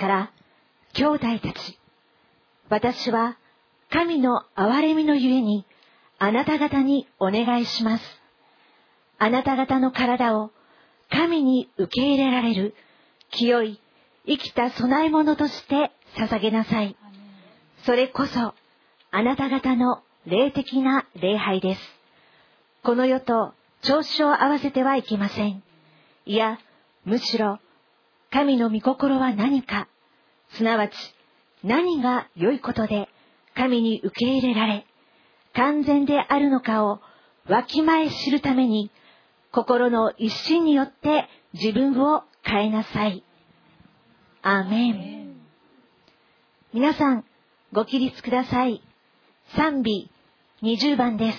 から、兄弟たち、私は神の憐れみのゆえに、あなた方にお願いします。あなた方の体を神に受け入れられる清い生きた供え物として捧げなさい。それこそあなた方の霊的な礼拝です。この世と調子を合わせてはいけません。いや、むしろ神の御心は何か、すなわち何が良いことで神に受け入れられ、完全であるのかをわきまえ知るために、心の一心によって自分を変えなさい。アーメン。皆さん、ご起立ください。賛美20番です。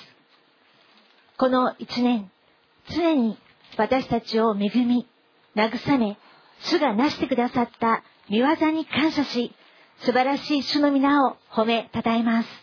この一年、常に私たちを恵み、慰め、主がなしてくださった見業に感謝し、素晴らしい主の皆を褒めたたえます。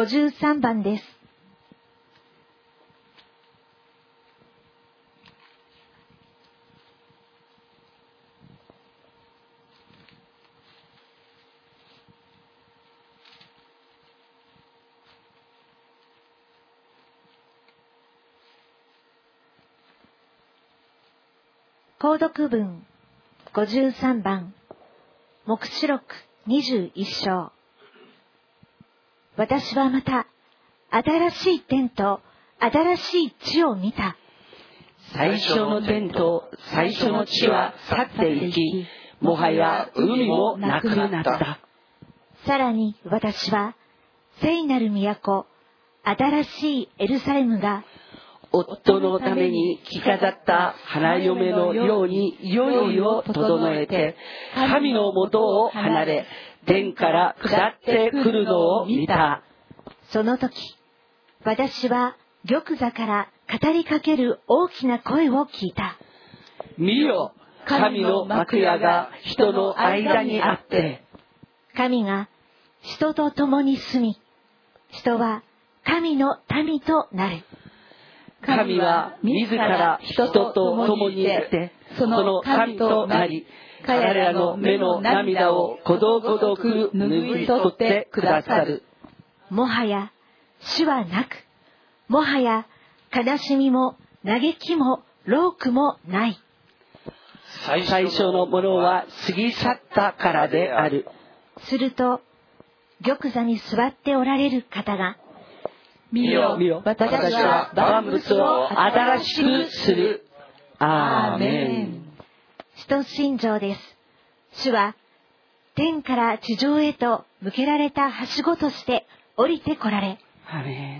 53番です。購読文53番目視録21章私はまた新しい天と新しい地を見た。最初の天と最初の地は去っていき、もはや海もなくなった。さらに私は聖なる都、新しいエルサレムが夫のために着飾った花嫁のように用意を整えて、神の元を離れ、天から下ってくるのを見た。その時、私は玉座から語りかける大きな声を聞いた。見よ、神の幕屋が人の間にあって、神が人と共に住み、人は神の民となる。神は自ら人と共にいて、その神となり、彼らの目の涙をことごとく拭い取ってくださる。もはや死はなく、もはや悲しみも嘆きも労苦もない。最初のものは過ぎ去ったからである。すると、玉座に座っておられる方が、見よ。見よ。私は万物を新しくする。アーメン。使徒信条です。主は天から地上へと向けられたはしごとして降りてこられ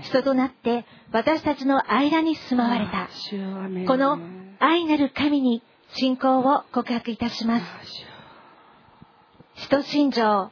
人となって私たちの間に住まわれた。この愛なる神に信仰を告白いたします。使徒信条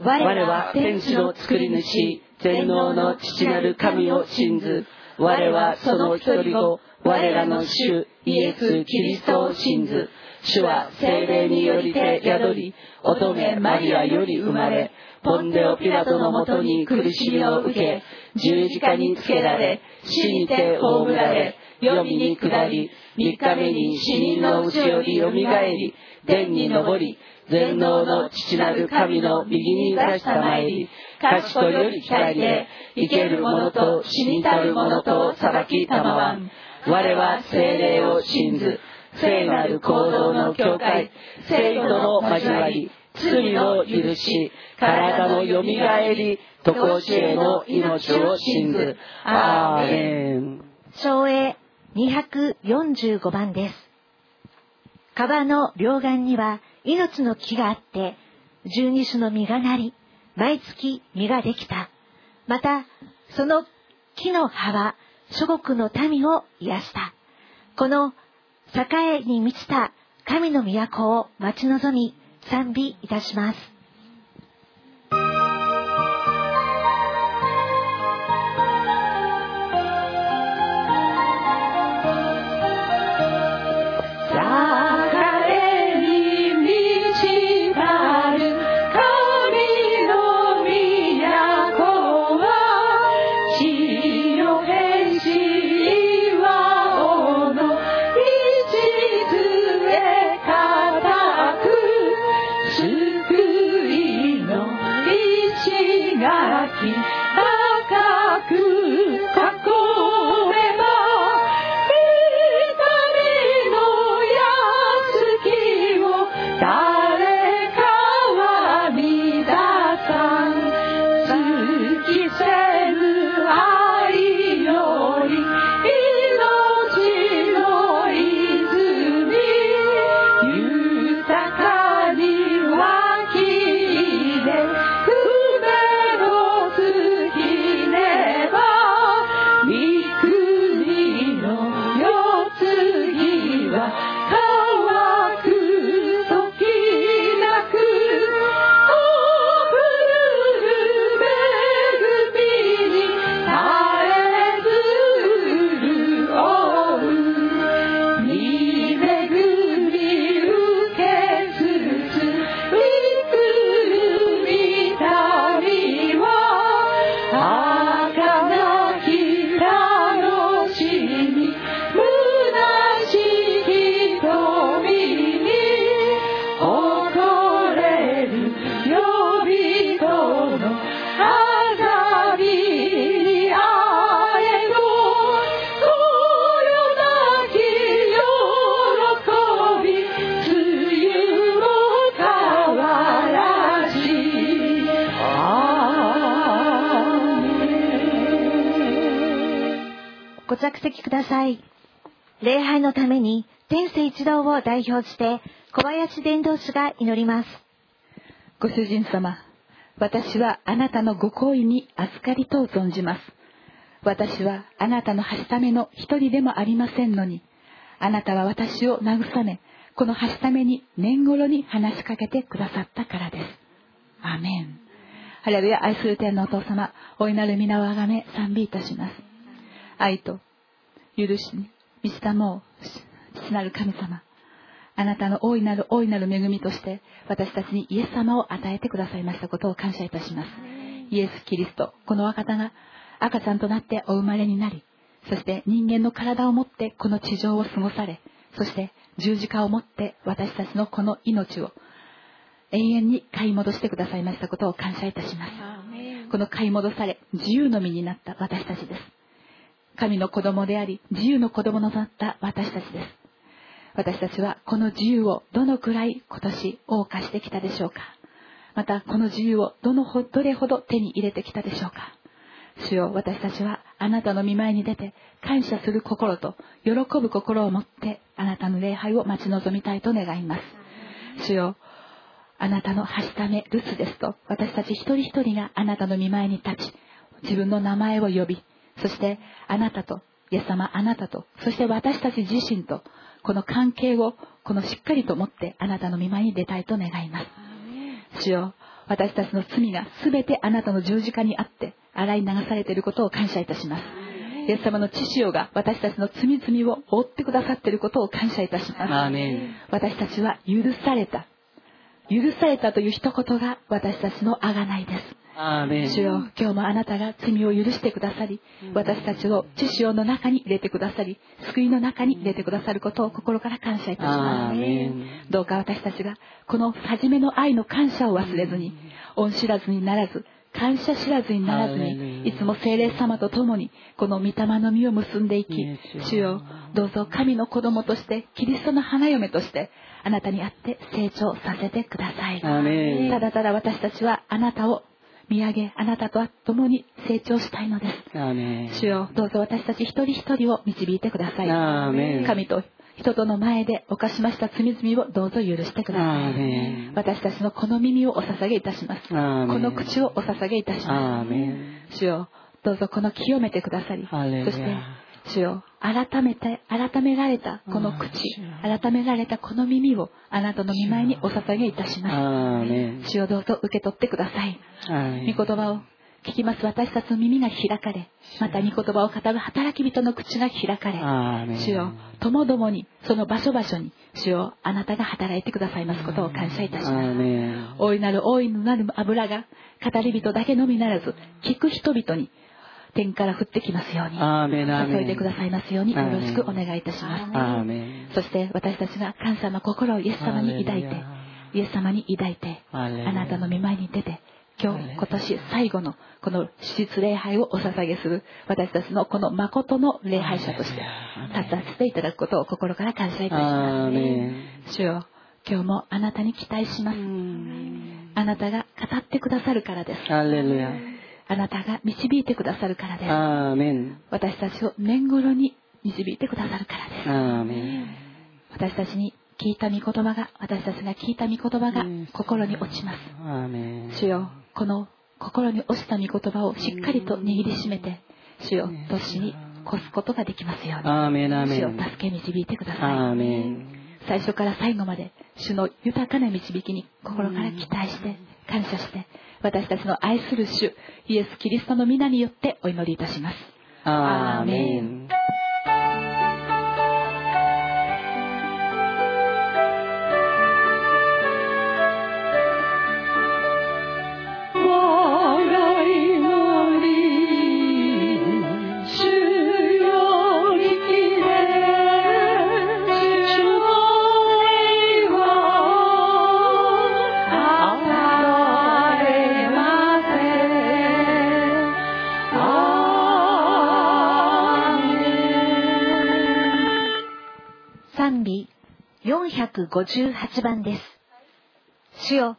我は天地の作り主全能の父なる神を信ず我はその一人子我らの主イエス・キリストを信ず。主は精霊によりて宿り乙女マリアより生まれポンデオ・ピラトのもとに苦しみを受け十字架につけられ死にて葬られ黄泉に下り三日目に死人のうちよりよみがえり天に昇り全能の父なる神の右に出したまいり。賢より光で生ける者と死にたる者と裁きたまわん。我は精霊を信ず。聖なる行動の境界生徒の交わり。罪の許し。体のよみがえり。常しえの命を信ず。アーメン。昭栄245番です。川の両岸には命の木があって十二種の実がなり毎月実ができた。またその木の葉は諸国の民を癒した。この栄えに満ちた神の都を待ち望み賛美いたします。代表して小林伝道師が祈ります。ご主人様、私はあなたのご好意に預かりと存じます。私はあなたのはしための一人でもありませんのに、あなたは私を慰め、このはしために年頃に話しかけてくださったからです。アメン。ハレルヤ愛する天のお父様、お祈る皆をあがめ賛美いたします。愛と許しに満ちたもう父なる神様あなたの大いなる大いなる恵みとして私たちにイエス様を与えてくださいましたことを感謝いたします。イエス・キリストこの若方が赤ちゃんとなってお生まれになりそして人間の体を持ってこの地上を過ごされそして十字架を持って私たちのこの命を永遠に買い戻してくださいましたことを感謝いたします。この買い戻され自由の身になった私たちです。神の子供であり自由の子供のなった私たちです私たちはこの自由をどのくらい今年謳歌してきたでしょうか？またこの自由をどのほどれほど手に入れてきたでしょうか？主よ私たちはあなたの見舞いに出て感謝する心と喜ぶ心を持ってあなたの礼拝を待ち望みたいと願います。主よあなたのはしため留守ですと私たち一人一人があなたの見舞いに立ち自分の名前を呼びそしてあなたとイエス様あなたとそして私たち自身とこの関係をこのしっかりと持ってあなたの見舞いに出たいと願います。主よ私たちの罪が全てあなたの十字架にあって洗い流されていることを感謝いたします。イエス様の父よが私たちの罪々を覆ってくださっていることを感謝いたします。私たちは許された。許されたという一言が私たちの贖いです主よ今日もあなたが罪を許してくださり私たちを知潮の中に入れてくださり救いの中に入れてくださることを心から感謝いたしアます。どうか私たちがこの初めの愛の感謝を忘れずに恩知らずにならず感謝知らずにならずにいつも聖霊様と共にこの御霊の実を結んでいき主よどうぞ神の子供としてキリストの花嫁としてあなたに会って成長させてください。ただただ私たちはあなたを見上げあなたと共に成長したいのです。主よどうぞ私たち一人一人を導いてください。神と人との前で犯しました罪々をどうぞ許してください私たちのこの耳をお捧げいたします。この口をお捧げいたしアます。主よどうぞこの清めてくださり。そして主よ改めて改められたこの口改められたこの耳をあなたの見舞いにお捧げいたします。主をどうぞ受け取ってください。御言葉を聞きます。私たちの耳が開かれまた御言葉を語る働き人の口が開かれ主よともどもにその場所場所に主よあなたが働いてくださいますことを感謝いたします。大いなる大いなる油が語り人だけのみならず聞く人々に天から降ってきますように。注いでくださいますように。よろしくお願いいたします。そして私たちが感謝の心をイエス様に抱いてイエス様に抱いてあなたの見舞いに出て今日今年最後のこの史実礼拝をお捧げする私たちのこの誠の礼拝者として立たせていただくことを心から感謝いたしアます。主よ今日もあなたに期待します。ンあなたが語ってくださるからです。ハレルヤあなたが導いてくださるからです。アーメン。私たちを年頃に導いてくださるからです。アーメン。私たちに聞いた御言葉が私たちが聞いた御言葉が心に落ちます。アーメン。主よこの心に落ちた御言葉をしっかりと握りしめて主よ年に越すことができますように。主をン助け導いてくだアさーいメン。最初から最後まで主の豊かな導きに心から期待して感謝して私たちの愛する主イエス・キリストの皆によってお祈りいたします。アーメン。458番です。主よ、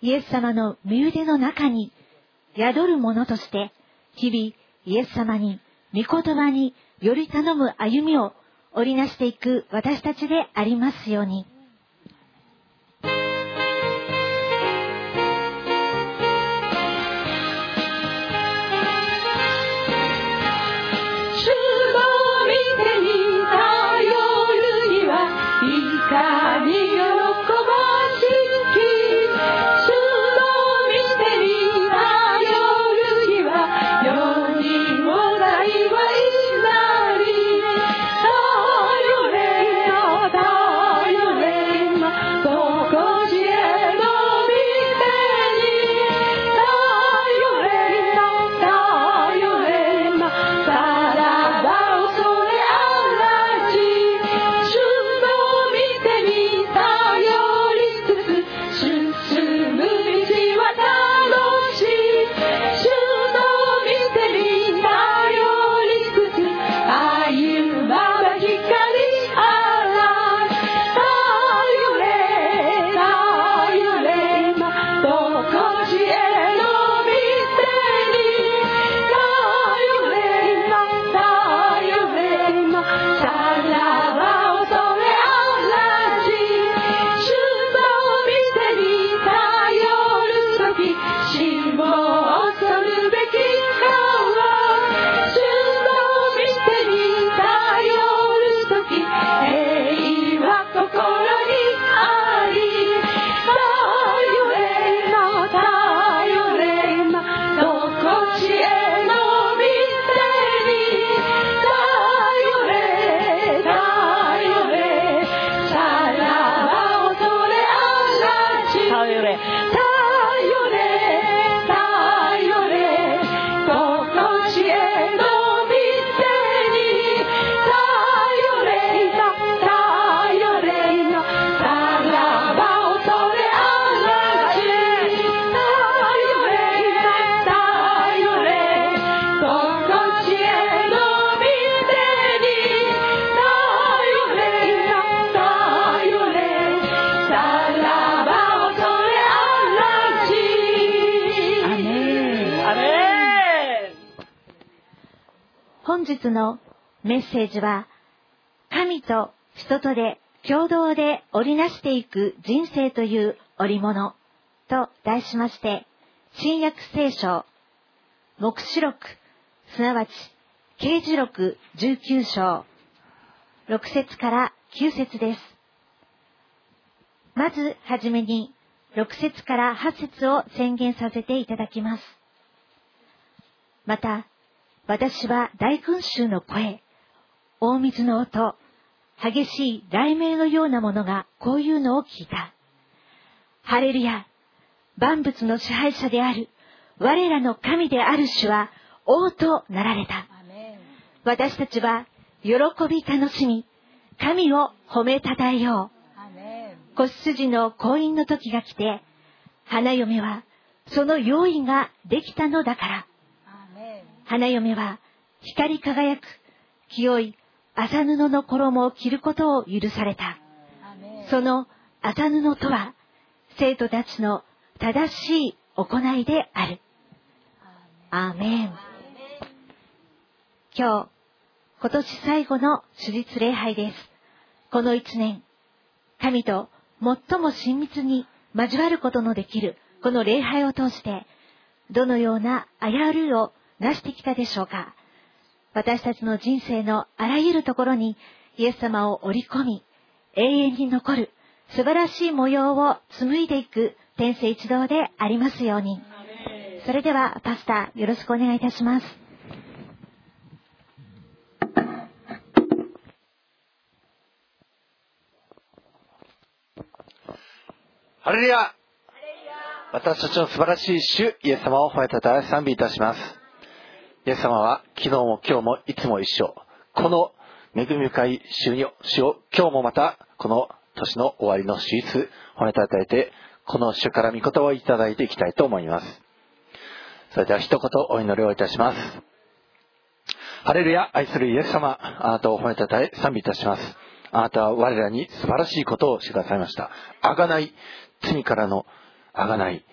イエス様の身腕の中に宿る者として、日々イエス様に、御言葉により頼む歩みを織りなしていく私たちでありますように。日のメッセージは、神と人とで共同で織りなしていく人生という織物と題しまして、新約聖書、目視録、すなわち、刑事録19章、6節から9節です。まずはじめに、6節から8節を宣言させていただきます。また、私は大群衆の声、大水の音、激しい雷鳴のようなものがこういうのを聞いた。ハレルヤ、万物の支配者である、我らの神である主は王となられた。私たちは喜び楽しみ、神を褒めたたえよう。子羊の婚姻の時が来て、花嫁はその用意ができたのだから。花嫁は光り輝く清い麻布の衣を着ることを許された。その麻布とは生徒たちの正しい行いである。アーメン。今日、今年最後の手術礼拝です。この一年、神と最も親密に交わることのできるこの礼拝を通して、どのような危うるをなしてきたでしょうか私たちの人生のあらゆるところにイエス様を織り込み、永遠に残る素晴らしい模様を紡いでいく天性一同でありますように。それでは、パスタ、よろしくお願いいたします。ハレルヤ私たちの素晴らしい主、イエス様を褒めたたえ賛美いたします。イエス様は昨日も今日もいつも一緒。この恵み深い主に主を今日もまたこの年の終わりの手術褒めたたえて、この主から御言葉をいただいていきたいと思います。それでは一言お祈りをいたします。ハレルヤ、愛するイエス様、あなたを褒めたたえ賛美いたします。あなたは我らに素晴らしいことをしてくださいました。あがない、罪からのあがない。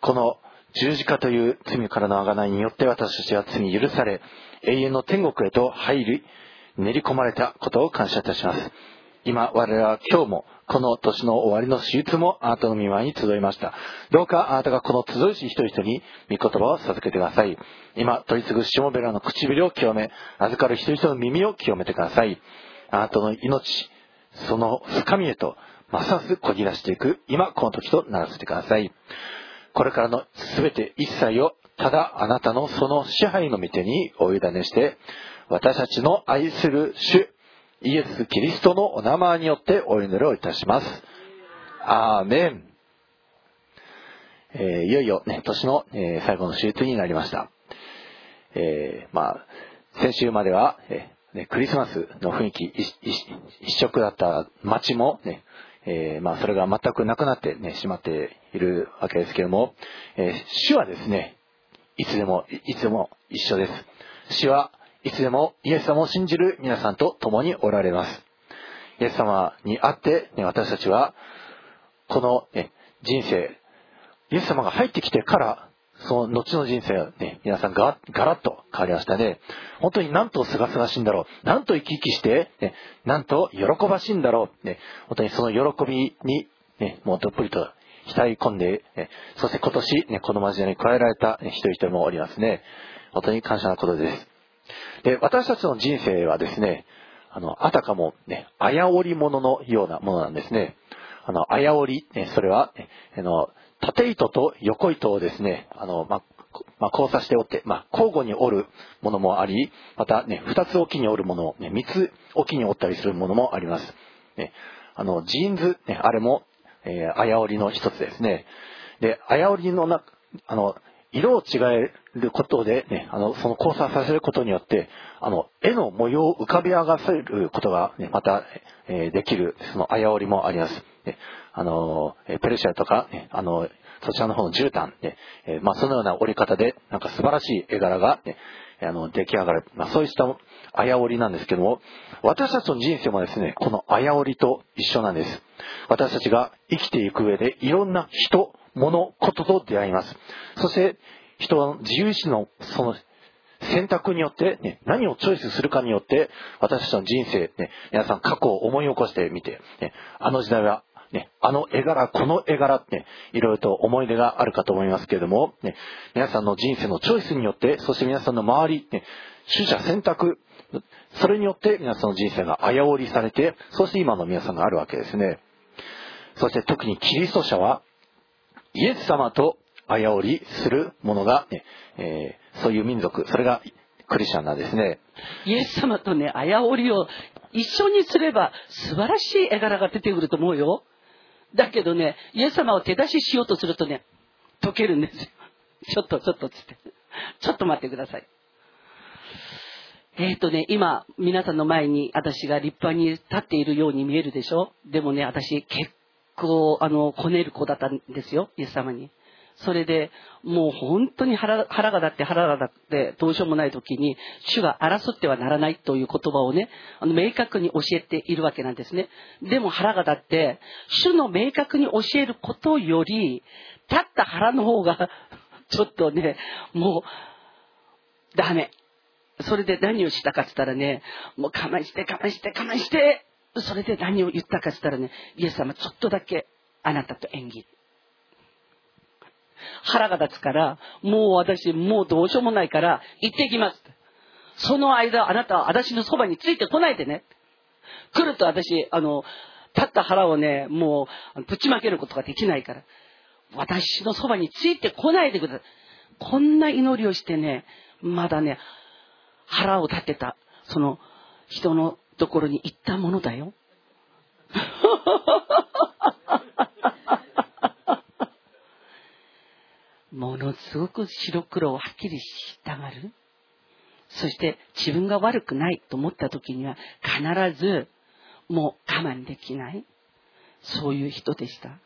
この十字架という罪からのあがないによって私たちは罪許され、永遠の天国へと入り、練り込まれたことを感謝いたします。今、我々は今日も、この年の終わりの手術もあなたの見舞いに集いました。どうかあなたがこの集いし一人一人に御言葉を授けてください。今、取り次ぐしもべらの唇を清め、預かる人一人の耳を清めてください。あなたの命、その深みへと、ますますこぎ出していく、今この時とならせてください。これからの全て一切を、ただあなたのその支配の御手にお委ねして、私たちの愛する主、イエス・キリストのお名前によってお祈りをいたします。アーメン。えーいよいよね、年の、えー最後の手術になりました。えーまあ、先週までは、えね、クリスマスの雰囲気一一一色だった街もね、えーまあ、それが全くなくなって、ね、しまっているわけですけれども、えー主はですね、いつでも、いつでも一緒です。主はいつでもイエス様を信じる皆さんと共におられます。イエス様に会って、ね、私たちは、この、ね、人生、イエス様が入ってきてから、その後の人生はね、皆さんがガラッと変わりましたね。本当になんと清々しいんだろう。なんと生き生きして、ね、なんと喜ばしいんだろう。ね、本当にその喜びに、ね、もうどっぷりと浸り込んで、ね、そして今年、ね、この交わりに加えられた、一人一人もおりますね。本当に感謝なことです。で、私たちの人生はですね、あの、あたかもね、あやおりもののようなものなんですね。あの、あやおり、ね、それは、ね、あの、縦糸と横糸をですね、あの、ま、まあ、交差して折って、まあ、交互に折るものもあり、またね、二つ置きに折るもの、ね、三つ置きに折ったりするものもあります。ね、あの、ジーンズ、ね、あれも、えー、あやおりの一つですね。で、あやおりのな、あの、色を違えることで、ね、あの、その交差させることによって、あの、絵の模様を浮かび上がせることが、ね、また、えーできる、そのあやおりもあります。ね、あの、えーペルシャとか、ね、あの、そちらの方の絨毯、ね、えーまあ、そのような折り方で、なんか素晴らしい絵柄が、ね、あの、出来上がる。まあ、そういったあやおりなんですけども、私たちの人生もですね、このあやおりと一緒なんです。私たちが生きていく上で、いろんな人、物、こと出会います。そして、人は自由意志のその選択によって、ね、何をチョイスするかによって、私たちの人生、ね、皆さん過去を思い起こしてみて、ね、あの時代は、ね、あの絵柄、この絵柄って、ね、いろいろと思い出があるかと思いますけれども、ね、皆さんの人生のチョイスによって、そして皆さんの周り、ね、取捨選択、それによって皆さんの人生が危うりされて、そして今の皆さんがあるわけですね。そして特にキリスト者は、イエス様と危うりするものが、ねえーそういう民族、それがクリスチャンなんですね。イエス様とね、あやおりを一緒にすれば素晴らしい絵柄が出てくると思うよ。だけどね、イエス様を手出ししようとするとね、溶けるんですよ。ちょっと、ちょっとつって。ちょっと待ってください。えっ、とね、今、皆さんの前に私が立派に立っているように見えるでしょ？でもね、私結構、あの、こねる子だったんですよ、イエス様に。それで、もう本当に腹が立って腹が立ってどうしようもない時に、主が争ってはならないという言葉をね、あの明確に教えているわけなんですね。でも腹が立って、主の明確に教えることより、立った腹の方が、ちょっとね、もう、ダメ。それで何をしたかって言ったらね、もう我慢して我慢して我慢して、それで何を言ったかって言ったらね、イエス様ちょっとだけあなたと演技。腹が立つから、もう私、もうどうしようもないから、行ってきます。その間、あなたは私のそばについてこないでね。来ると私、あの、立った腹をね、もう、ぶちまけることができないから。私のそばについてこないでください。こんな祈りをしてね、まだね、腹を立てた、その人のところに行ったものだよ。ものすごく白黒をはっきりしたがる。そして自分が悪くないと思った時には必ずもう我慢できない。そういう人でした。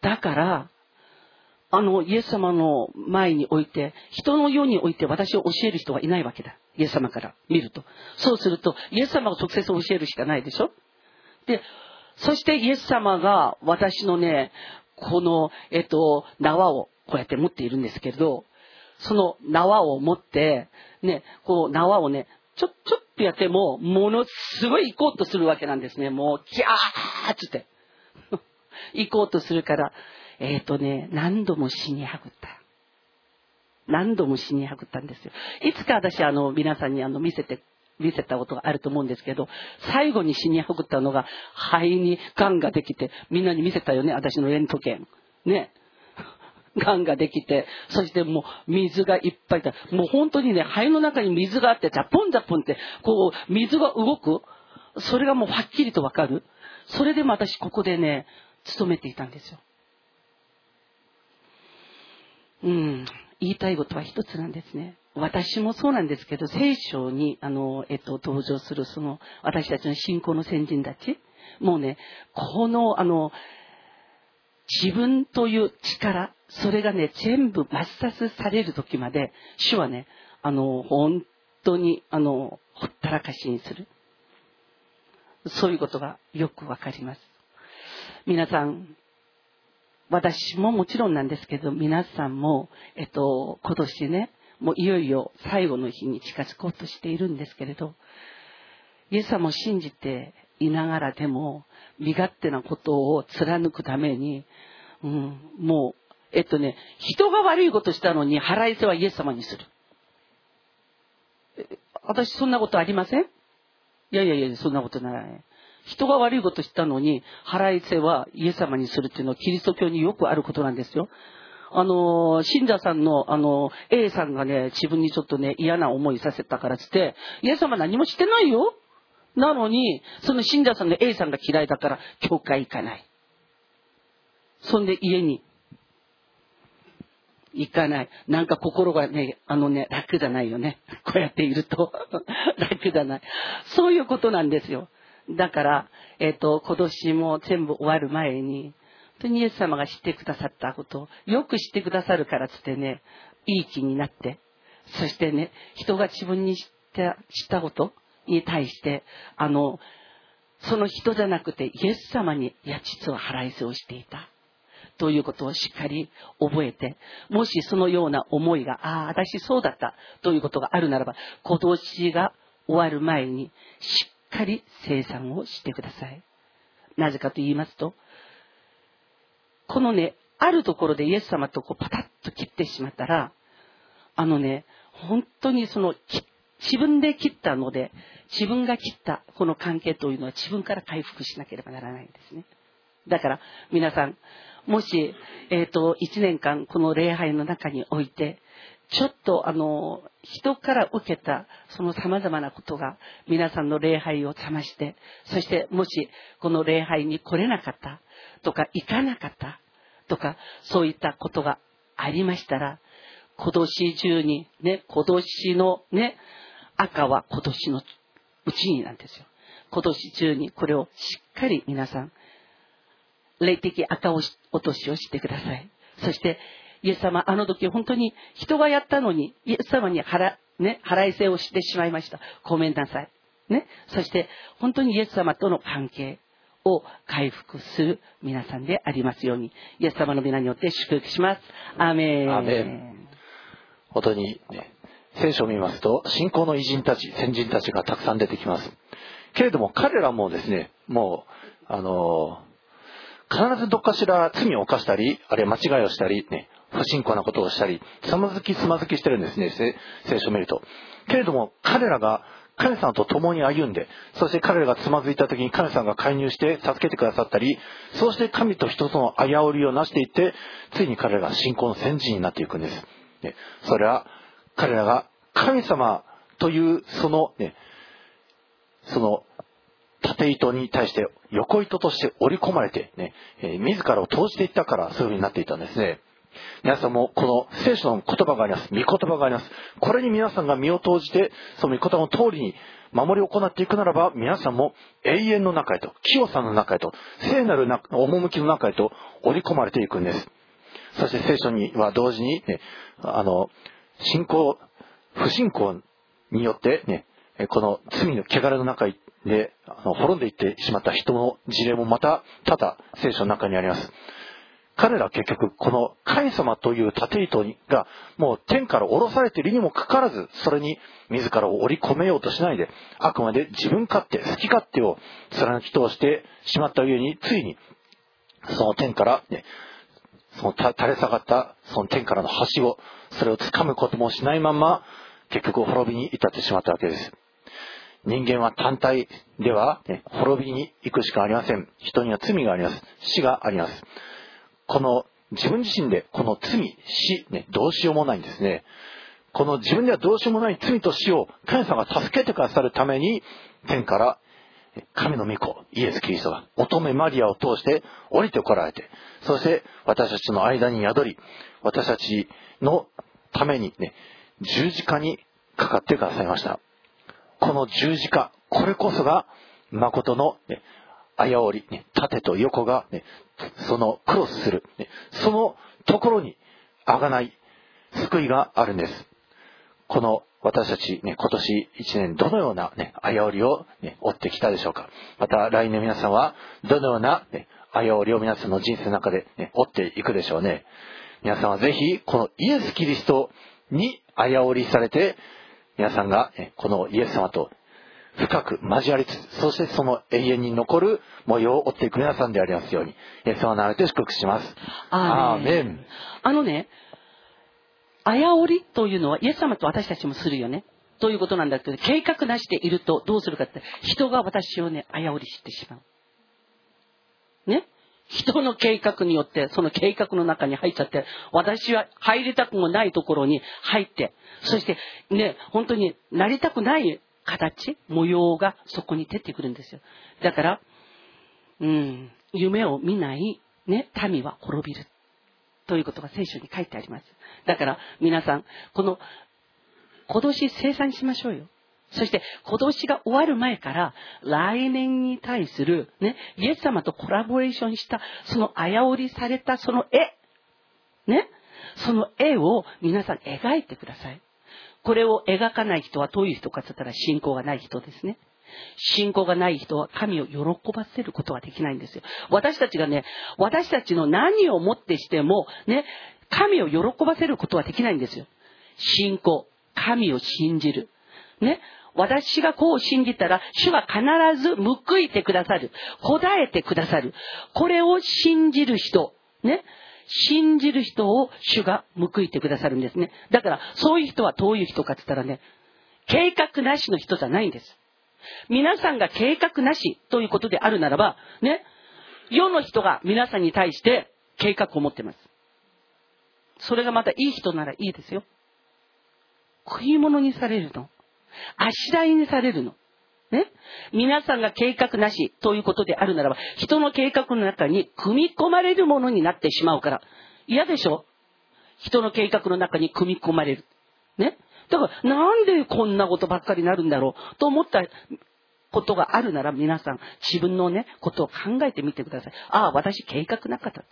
だから、あの、イエス様の前に置いて、人の世において私を教える人はいないわけだ。イエス様から見ると。そうすると、イエス様が直接教えるしかないでしょ？で、そしてイエス様が私のね、この、えっと、縄をこうやって持っているんですけれど、その縄を持って、ね、こう縄をね、ちょ、ちょっとやっても、ものすごい行こうとするわけなんですね。もう、キャーっつって。行こうとするから、えっ、とね、何度も死にはぐった。何度も死にはぐったんですよ。いつか私、あの、皆さんにあの、見せて、見せたことがあると思うんですけど、最後に死にはぐったのが、肺に癌ができて、みんなに見せたよね、私のレントゲン。ね。癌ができて、そしてもう水がいっぱいだ。もう本当にね、肺の中に水があって、ザポンザポンって、こう、水が動く。それがもうはっきりとわかる。それでも私ここでね、勤めていたんですよ。うん。言いたいことは一つなんですね。私もそうなんですけど、聖書に、あの、えっと、登場する、その、私たちの信仰の先人たち、もうね、この、あの、自分という力、それがね、全部抹殺される時まで、主はね、あの、本当に、あの、ほったらかしにする。そういうことがよくわかります。皆さん、私ももちろんなんですけど、皆さんも、えっと、今年ね、もういよいよ最後の日に近づこうとしているんですけれど、イエス様を信じていながらでも、身勝手なことを貫くために、うん、もう、えっとね、人が悪いことしたのに腹いせはイエス様にする。私そんなことありません？いやいやいや、そんなことない。人が悪いことしたのに、腹いせはイエス様にするっていうのはキリスト教によくあることなんですよ。あの、信者さんの、あの、A さんがね、自分にちょっとね、嫌な思いさせたからつって、イエス様何もしてないよ。なのに、その信者さんの A さんが嫌いだから、教会行かない。そんで家に行かない。なんか心がね、あのね、楽じゃないよね。こうやっていると。楽じゃない。そういうことなんですよ。だから、えっ、と、今年も全部終わる前に、本当にイエス様が知ってくださったことを、よく知ってくださるからつってね、いい気になって、そしてね、人が自分に知った、知ったことに対して、あの、その人じゃなくてイエス様に、いや、実は腹いせをしていた。ということをしっかり覚えて、もしそのような思いが、ああ、私そうだったということがあるならば、今年が終わる前にしっかり生産をしてください。なぜかと言いますと、このね、あるところでイエス様とこうパタッと切ってしまったら、あのね、本当にその自分で切ったので、自分が切ったこの関係というのは自分から回復しなければならないんですね。だから皆さん、もし、えっ、ー、と、一年間この礼拝の中において、ちょっとあの、人から受けたその様々なことが皆さんの礼拝を覚まして、そしてもしこの礼拝に来れなかったとか行かなかったとかそういったことがありましたら、今年中にね、今年のね、赤は今年のうちになんですよ。今年中にこれをしっかり皆さん、霊的赤落としをしてください。そして、イエス様、あの時本当に人がやったのに、イエス様に払、ね、払いせをしてしまいました。ごめんなさい。ね。そして、本当にイエス様との関係を回復する皆さんでありますように、イエス様の皆によって祝福します。アーメン。アメン。本当にね、聖書を見ますと、信仰の偉人たち、先人たちがたくさん出てきます。けれども彼らもですね、もう、あの必ずどっかしら罪を犯したり、あるいは間違いをしたり、ね、不信仰なことをしたり、つまずきつまずきしてるんですね、聖書を見ると。けれども、彼らが神様と共に歩んで、そして彼らがつまずいた時に神様が介入して助けてくださったり、そうして神と人とのあやおりをなしていって、ついに彼らが信仰の先人になっていくんです。ね、それは彼らが神様というそのね、その縦糸に対して横糸として織り込まれてね、え、自らを投じていったからそういう風になっていたんですね。皆さんもこの聖書の言葉があります。御言葉があります。これに皆さんが身を投じて、その御言葉の通りに守りを行っていくならば、皆さんも永遠の中へと、清さの中へと、聖なる趣の中へと織り込まれていくんです。そして聖書には同時に、ね、あの、信仰、不信仰によってね、この罪の汚れの中であの滅んでいってしまった人の事例もまた多々聖書の中にあります。彼ら結局この神様という縦糸がもう天から降ろされているにもかかわらずそれに自らを織り込めようとしないであくまで自分勝手好き勝手を貫き通してしまった上についにその天から、ね、その垂れ下がったその天からの橋をそれを掴むこともしないまま結局滅びに至ってしまったわけです。人間は単体では、ね、滅びに行くしかありません。人には罪があります。死があります。この自分自身でこの罪、死、ね、どうしようもないんですね。この自分ではどうしようもない罪と死を神様が助けてくださるために天から神の御子、イエス・キリストが乙女マリアを通して降りてこられて、そして私たちの間に宿り、私たちのためにね、十字架にかかってくださいました。この十字架、これこそが誠の、ね、あやおり、ね、縦と横が、ね、そのクロスする、ね、そのところにあがない救いがあるんです。この私たち、ね、今年1年どのような、ね、あやおりを、ね、追ってきたでしょうか。また来年皆さんはどのような、ね、あやおりを皆さんの人生の中で、ね、追っていくでしょうね。皆さんはぜひ、このイエス・キリストにあやおりされて、皆さんが、ね、このイエス様と深く交わりつつ、そしてその永遠に残る模様を追っていく皆さんでありますように、イエス様なられて祝福します。あのね、あやおりというのはイエス様と私たちもするよね。ということなんだけど、計画なしでいるとどうするかって、人が私をね、あやおりしてしまう。ね？人の計画によって、その計画の中に入っちゃって、私は入りたくもないところに入って、そしてね、本当になりたくない形、模様がそこに出てくるんですよ。だから、うん、夢を見ない、ね、民は滅びる。ということが聖書に書いてあります。だから皆さん、この、今年生産しましょうよ。そして、今年が終わる前から、来年に対する、ね、イエス様とコラボレーションした、そのあやおりされたその絵、ね、その絵を皆さん描いてください。これを描かない人はどういう人かって言ったら信仰がない人ですね。信仰がない人は神を喜ばせることはできないんですよ。私たちがね、私たちの何をもってしても、ね、神を喜ばせることはできないんですよ。信仰、神を信じる。ね、私がこう信じたら、主が必ず報いてくださる。答えてくださる。これを信じる人、ね。信じる人を主が報いてくださるんですね。だから、そういう人はどういう人かって言ったらね、計画なしの人じゃないんです。皆さんが計画なしということであるならば、ね、世の人が皆さんに対して計画を持ってます。それがまたいい人ならいいですよ。食い物にされるの。あしらいにされるの。ね皆さんが計画なしということであるならば、人の計画の中に組み込まれるものになってしまうから。嫌でしょ？人の計画の中に組み込まれる。ねだから、なんでこんなことばっかりになるんだろうと思ったことがあるなら皆さん自分のね、ことを考えてみてください。ああ、私計画なかった。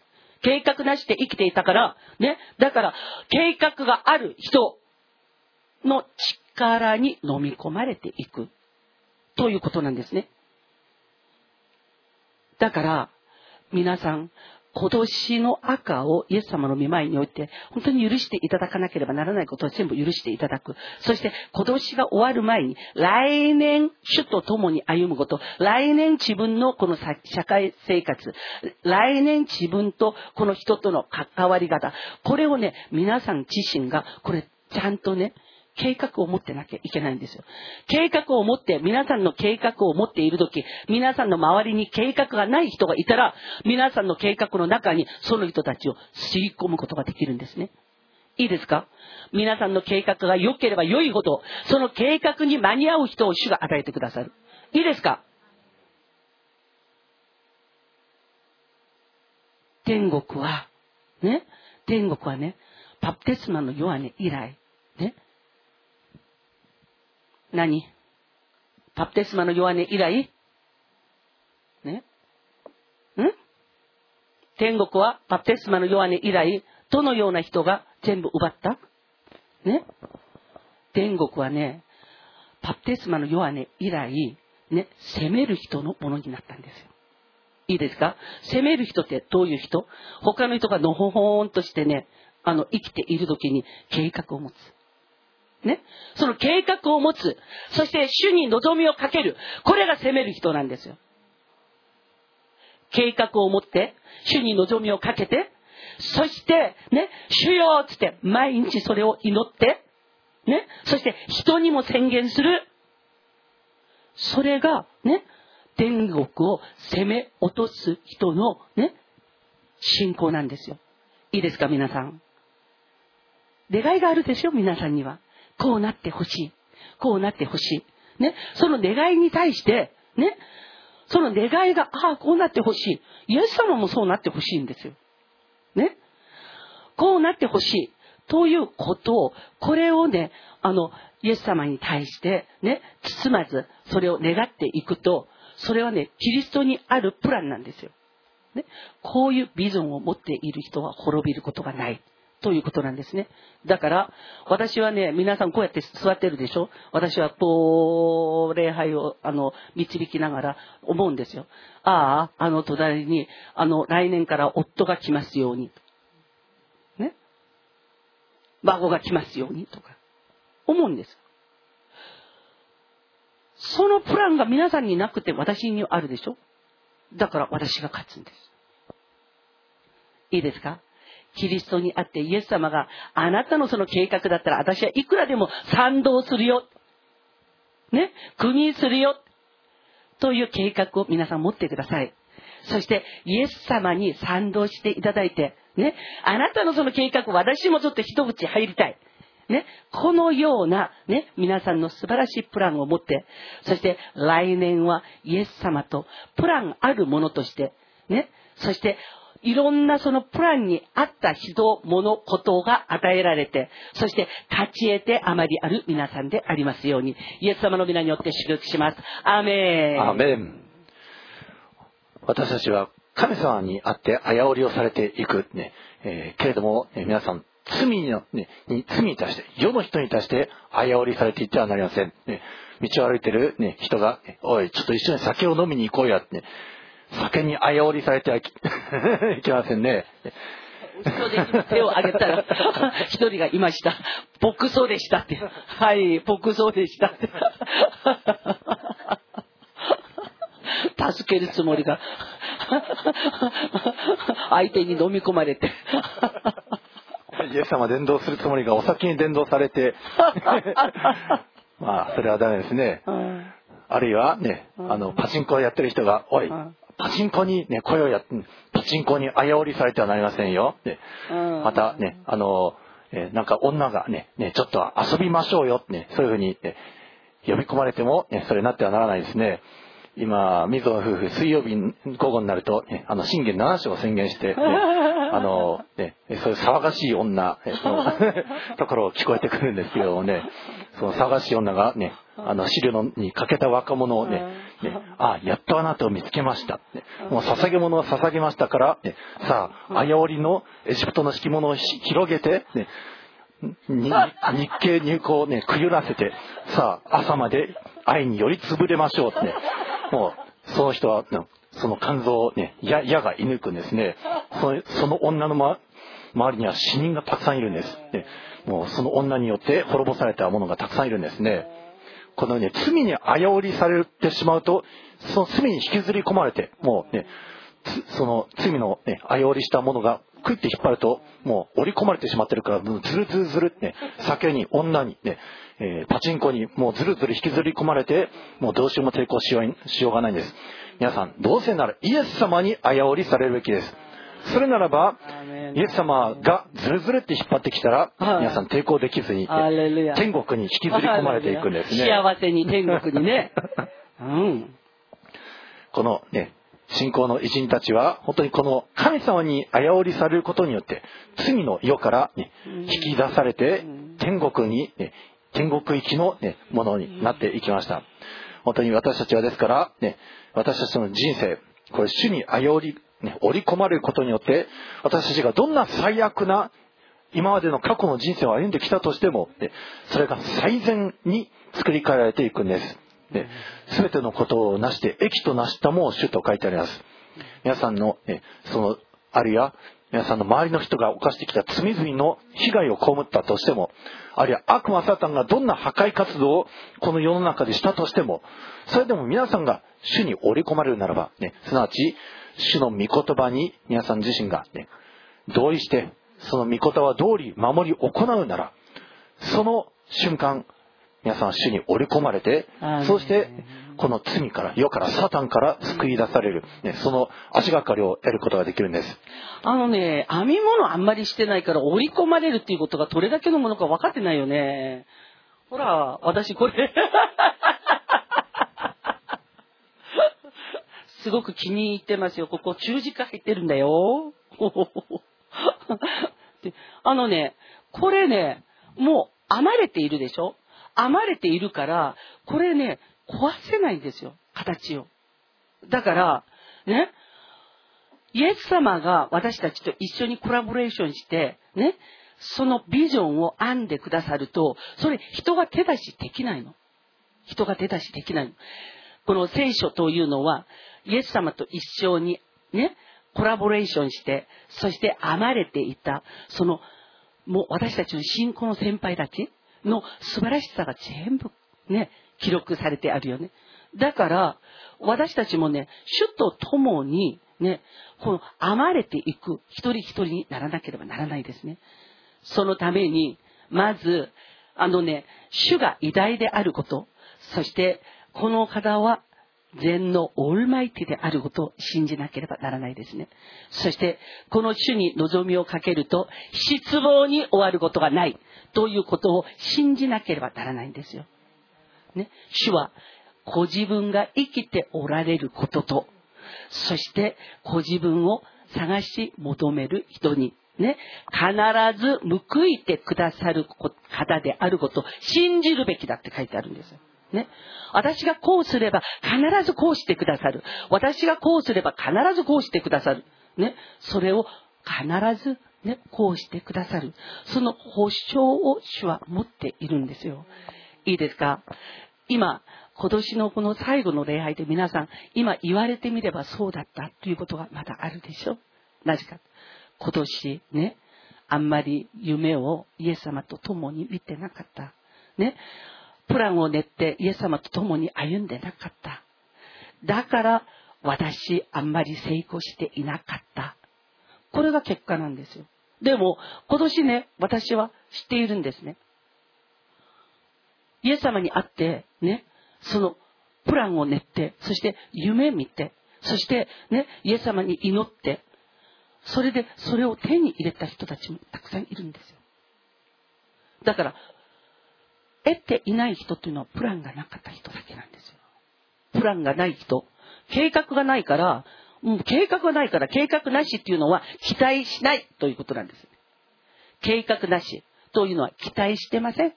計画なしで生きていたから、ね。だから、計画がある人の力に飲み込まれていく。ということなんですね。だから、皆さん、今年の赤をイエス様の御前において、本当に許していただかなければならないことは全部許していただく。そして、今年が終わる前に、来年、主と共に歩むこと、来年自分のこの社会生活、来年自分とこの人との関わり方、これをね、皆さん自身が、これ、ちゃんとね、計画を持ってなきゃいけないんですよ。計画を持って、皆さんの計画を持っているとき、皆さんの周りに計画がない人がいたら、皆さんの計画の中にその人たちを吸い込むことができるんですね。いいですか？皆さんの計画が良ければ良いほど、その計画に間に合う人を主が与えてくださる。いいですか？天国は、ね、天国はね、バプテスマのヨハネ以来、ね、何？バプテスマの弱音以来？ね？ん？天国はバプテスマの弱音以来、どのような人が全部奪った？ね？天国はね、バプテスマの弱音以来、ね、責める人のものになったんですよ。いいですか？責める人ってどういう人？他の人がのほほーんとしてね、あの、生きている時に計画を持つ。ね。その計画を持つ。そして主に望みをかける。これが責める人なんですよ。計画を持って、主に望みをかけて、そして、ね、主よつって、毎日それを祈って、ね、そして人にも宣言する。それが、ね、天国を攻め落とす人の、ね、信仰なんですよ。いいですか、皆さん。願いがあるでしょ、皆さんには。こうなってほしい。こうなってほしい。ね。その願いに対して、ね。その願いが、ああ、こうなってほしい。イエス様もそうなってほしいんですよ。ね。こうなってほしい。ということを、これをね、あの、イエス様に対して、ね、包まず、それを願っていくと、それはね、キリストにあるプランなんですよ。ね、こういうビジョンを持っている人は滅びることがない。ということなんですね。だから、私はね、皆さんこうやって座ってるでしょ？私はこう、礼拝を、あの、導きながら思うんですよ。ああ、あの隣に、あの、来年から夫が来ますように。ね？孫が来ますようにとか、思うんです。そのプランが皆さんになくて私にあるでしょ？だから私が勝つんです。いいですか？キリストにあってイエス様があなたのその計画だったら私はいくらでも賛同するよ。ね？国するよ。という計画を皆さん持ってください。そしてイエス様に賛同していただいて、ね？あなたのその計画、私もちょっと一口入りたい。ね？このような、ね、皆さんの素晴らしいプランを持って、そして来年はイエス様とプランあるものとして、ね？そしていろんなそのプランに合った人、物、ことが与えられて、そして勝ち得てあまりある皆さんでありますように、イエス様の皆によって祝福します。アメン。アメン。私たちは神様にあってあやおりをされていく、ねえー、けれども、え皆さん罪の、ね、に罪に対して世の人に対してあやおりされていってはなりません、ね、道を歩いてる、ね、人が、おい、ちょっと一緒に酒を飲みに行こうやって、ね、酒にあやおりされては いけませんね。後ろで手を挙げたら、一人がいました。僕そうでしたって。はい、僕そうでしたって。助けるつもりが、相手に飲み込まれて。イエス様伝道するつもりがお酒に伝道されて、まあ、それはダメですね。あるいはね、あの、パチンコをやってる人が、おい、パチンコにね、声をやって、パチンコにあやおりされてはなりませんよ。でまたね、あの、えーなんか女がね、ね、ちょっと遊びましょうよ。ってね、そういうふうに、ね、呼び込まれても、ね、それになってはならないですね。今、溝夫婦、水曜日午後になると、ね、あの、信玄7章を宣言して、ね、あの、ね、そういう騒がしい女、の ところを聞こえてくるんですけどもね、その騒がしい女がね、あの、汁のに欠けた若者をね、ね、あ、やっとあなたを見つけました。ね、もう捧げ物を捧げましたから、ね、さあ、あやおりのエジプトの敷物をひ広げて、ね、に日系入校をね、くゆらせて、さあ、朝まで愛によりつぶれましょうってね、もう、その人は、ねその肝臓をね、矢矢が射抜くんですね。そのその女の、ま、周りには死人がたくさんいるんです。ね、もうその女によって滅ぼされた者がたくさんいるんですね。このね、罪にあやおりされてしまうと、その罪に引きずり込まれて、もうね、その罪のね、あやおりしたものが、クイって引っ張ると、もう織り込まれてしまってるから、もうズルズルズルってね、酒に、女にね、えパチンコに、もうズルズル引きずり込まれて、もうどうしようも抵抗しようしようがないんです。皆さん、どうせならイエス様にあやおりされるべきです。それならば、イエス様がズルズルって引っ張ってきたら、はい皆さん抵抗できずに、天国に引きずり込まれていくんですね。幸せに天国にね。うん。このね、信仰の偉人たちは、本当にこの神様にあやおりされることによって、罪の世から、ね、引き出されて、天国に、ね、天国行きの、ね、ものになっていきました。本当に私たちはですから、ね、私たちの人生、これ主にあやおり、ね、織り込まれることによって、私たちがどんな最悪な今までの過去の人生を歩んできたとしても、ねそれが最善に作り変えられていくんです。すべてのことをなして、益となしたも主と書いてあります。皆さんの、ねその、あるいは、皆さんの周りの人が犯してきた罪々の被害を被ったとしても、あるいは悪魔サタンがどんな破壊活動をこの世の中でしたとしても、それでも皆さんが主に織り込まれるならば、ね、すなわち、主の御言葉に皆さん自身が、ね、同意して、その御言葉通り守り行うなら、その瞬間、皆さんは主に織り込まれてそうして、この罪から、世から、サタンから救い出される、ね、その足がかりを得ることができるんです。あのね、編み物あんまりしてないから織り込まれるっていうことがどれだけのものか分かってないよね。ほら、私これ。すごく気に入ってますよ。ここ十字架入ってるんだよ。あのね、これね、もう編まれているでしょ？編まれているから、これね、壊せないんですよ。形を。だから、ね、イエス様が私たちと一緒にコラボレーションして、ね、そのビジョンを編んでくださると、それ人が手出しできないの。人が手出しできないの。この聖書というのは、イエス様と一緒にね、コラボレーションして、そして編まれていた、その、もう私たちの信仰の先輩たちの素晴らしさが全部ね、記録されてあるよね。だから、私たちもね、主と共に、ね、この編まれていく一人一人にならなければならないですね。そのために、まず、あのね、主が偉大であること、そして、この方は全のオールマイティであることを信じなければならないですね。そして、この主に望みをかけると、失望に終わることがないということを信じなければならないんですよ。ね、主は、ご自分が生きておられることと、そして、ご自分を探し求める人に、ね、必ず報いてくださる方であることを信じるべきだって書いてあるんですよ。ね。私がこうすれば必ずこうしてくださる。私がこうすれば必ずこうしてくださる。ね。それを必ずね、こうしてくださる。その保証を主は持っているんですよ。いいですか？今、今年のこの最後の礼拝で皆さん、今言われてみればそうだったということがまだあるでしょ？なぜか。今年ね、あんまり夢をイエス様と共に見てなかった。ね。プランを練ってイエス様と共に歩んでなかった。だから私あんまり成功していなかった。これが結果なんですよ。でも今年ね、私は知っているんですね。イエス様に会ってね、そのプランを練って、そして夢見て、そしてね、イエス様に祈って、それでそれを手に入れた人たちもたくさんいるんですよ。だから、得ていない人っていうのはプランがなかった人だけなんですよ。プランがない人。計画がないから、うん、計画がないから計画なしっていうのは期待しないということなんです。計画なしというのは期待してません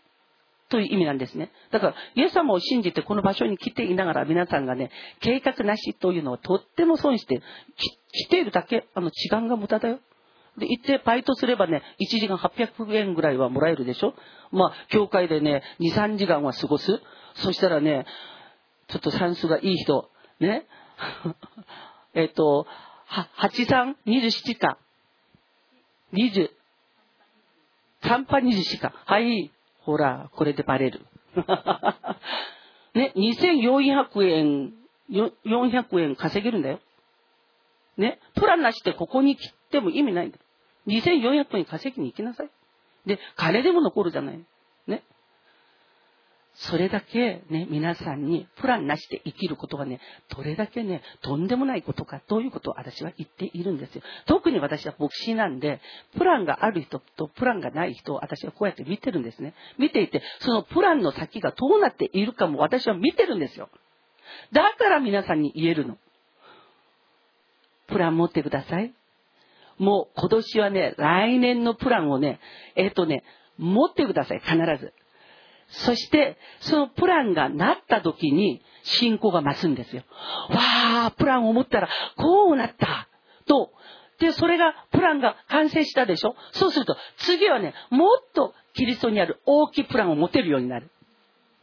という意味なんですね。だから、イエス様を信じてこの場所に来ていながら皆さんがね、計画なしというのはとっても損して、来ているだけ、あの、時間が無駄だよ。で、行ってバイトすればね、1時間800円ぐらいはもらえるでしょ？まあ、教会でね、2、3時間は過ごす。そしたらね、ちょっと算数がいい人、ね？えっと、83、27か。20、3波20か。はい。ほら、これでバレる。ね、2400円、400円稼げるんだよ。ね、プランなしでここに来ても意味ないんだ2400円稼ぎに行きなさい。で、金でも残るじゃない。ね。それだけね、皆さんにプランなしで生きることがね、どれだけね、とんでもないことか、ということを私は言っているんですよ。特に私は牧師なんで、プランがある人とプランがない人を私はこうやって見てるんですね。見ていて、そのプランの先がどうなっているかも私は見てるんですよ。だから皆さんに言えるの。プラン持ってください。もう今年はね、来年のプランをね、えっ、ー、とね、持ってください、必ず。そして、そのプランがなった時に、信仰が増すんですよ。わー、プランを持ったら、こうなった。と。で、それが、プランが完成したでしょ？そうすると、次はね、もっとキリストにある大きいプランを持てるようになる。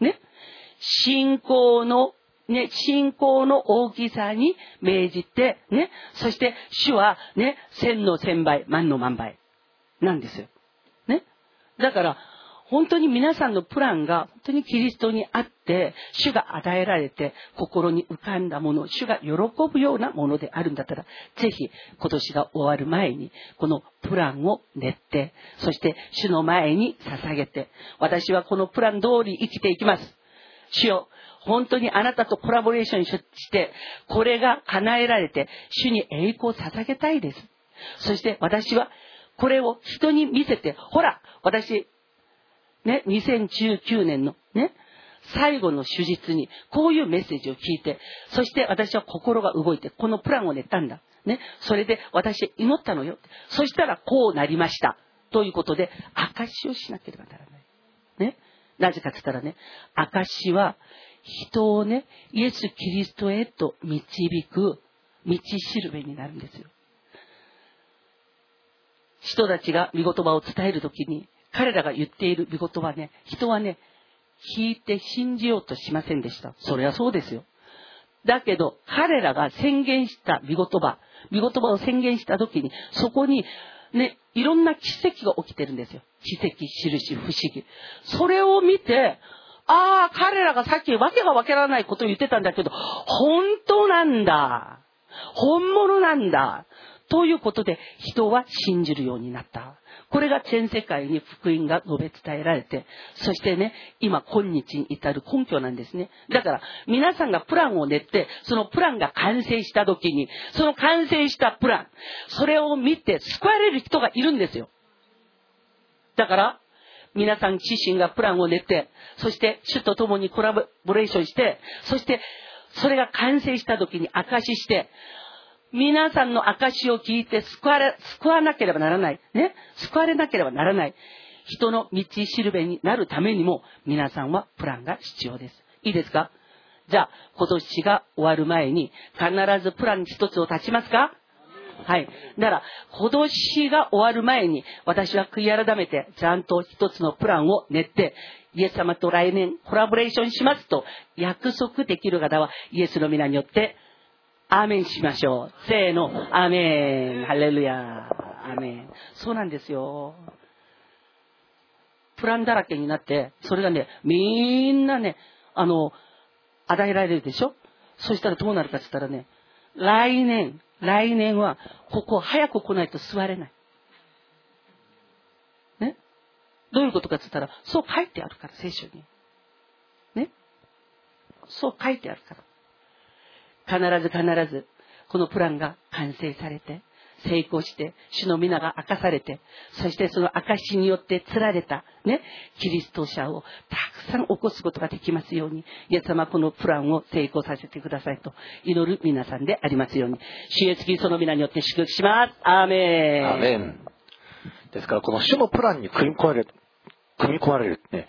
ね？信仰の、ね、信仰の大きさに命じて、ね。そして、主は、ね、千の千倍、万の万倍。なんですよ。ね。だから、本当に皆さんのプランが本当にキリストにあって、主が与えられて、心に浮かんだもの、主が喜ぶようなものであるんだったら、ぜひ今年が終わる前に、このプランを練って、そして主の前に捧げて、私はこのプラン通り生きていきます。主よ、本当にあなたとコラボレーションして、これが叶えられて、主に栄光を捧げたいです。そして私は、これを人に見せて、ほら、私、ね、2019年のね、最後の手術に、こういうメッセージを聞いて、そして私は心が動いて、このプランを練ったんだ。ね、それで私祈ったのよ。そしたらこうなりました。ということで、証しをしなければならない。ね。なぜかって言ったらね、証は人をね、イエス・キリストへと導く道しるべになるんですよ。人たちが見言葉を伝えるときに、彼らが言っている御言葉ね、人はね、聞いて信じようとしませんでした。それはそうですよ。だけど、彼らが宣言した御言葉、御言葉を宣言した時に、そこに、ね、いろんな奇跡が起きてるんですよ。奇跡、印、不思議。それを見て、ああ、彼らがさっきわけがわからないことを言ってたんだけど、本当なんだ。本物なんだ。ということで、人は信じるようになった。これが全世界に福音が述べ伝えられて、そしてね、今今日に至る根拠なんですね。だから、皆さんがプランを練って、そのプランが完成した時に、その完成したプラン、それを見て救われる人がいるんですよ。だから、皆さん自身がプランを練って、そして主と共にコラボレーションして、そしてそれが完成した時に証しして、皆さんの証を聞いて救われ、救わなければならない。ね？救われなければならない。人の道しるべになるためにも、皆さんはプランが必要です。いいですか？じゃあ、今年が終わる前に、必ずプラン一つを立ちますか？はい。だから、今年が終わる前に、私は悔い改めて、ちゃんと一つのプランを練って、イエス様と来年コラボレーションしますと約束できる方はイエスの皆によってアーメンしましょう。せーの、アーメン、ハレルヤ、アーメン。そうなんですよ。プランだらけになって、それがね、みんなね、あの、与えられるでしょ？そしたらどうなるかって言ったらね、来年、来年は、ここ早く来ないと座れない。ね？どういうことかって言ったら、そう書いてあるから、聖書に。ね？そう書いてあるから。必ず必ず、このプランが完成されて、成功して、主の皆が明かされて、そしてその証によって釣られた、ね、キリスト者をたくさん起こすことができますように、イエス様このプランを成功させてくださいと祈る皆さんでありますように、主イエスキリストの皆によって祝福します。アーメン。アーメン。ですから、この主のプランに組み込まれる、組み込まれる、ね、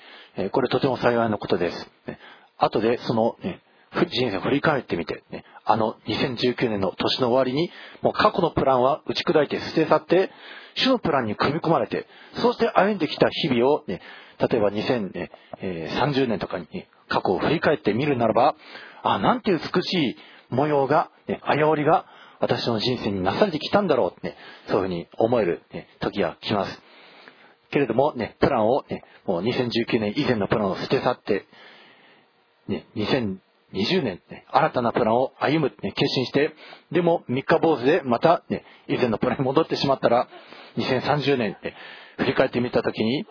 これとても幸いなことです。ね、後でその、ね、人生を振り返ってみて、ね、あの2019年の年の終わりに、もう過去のプランは打ち砕いて捨て去って、主のプランに組み込まれて、そうして歩んできた日々を、ね、例えば2030年とかに、過去を振り返ってみるならば、あ、なんて美しい模様が、ね、あやおりが私の人生になされてきたんだろうって、ね、そういうふうに思える、ね、時が来ます。けれどもね、プランをね、もう2019年以前のプランを捨て去って、ね、20年、ね、新たなプランを歩む、ね、決心して、でも三日坊主でまた、ね、以前のプランに戻ってしまったら、2030年、ね、振り返ってみたときに、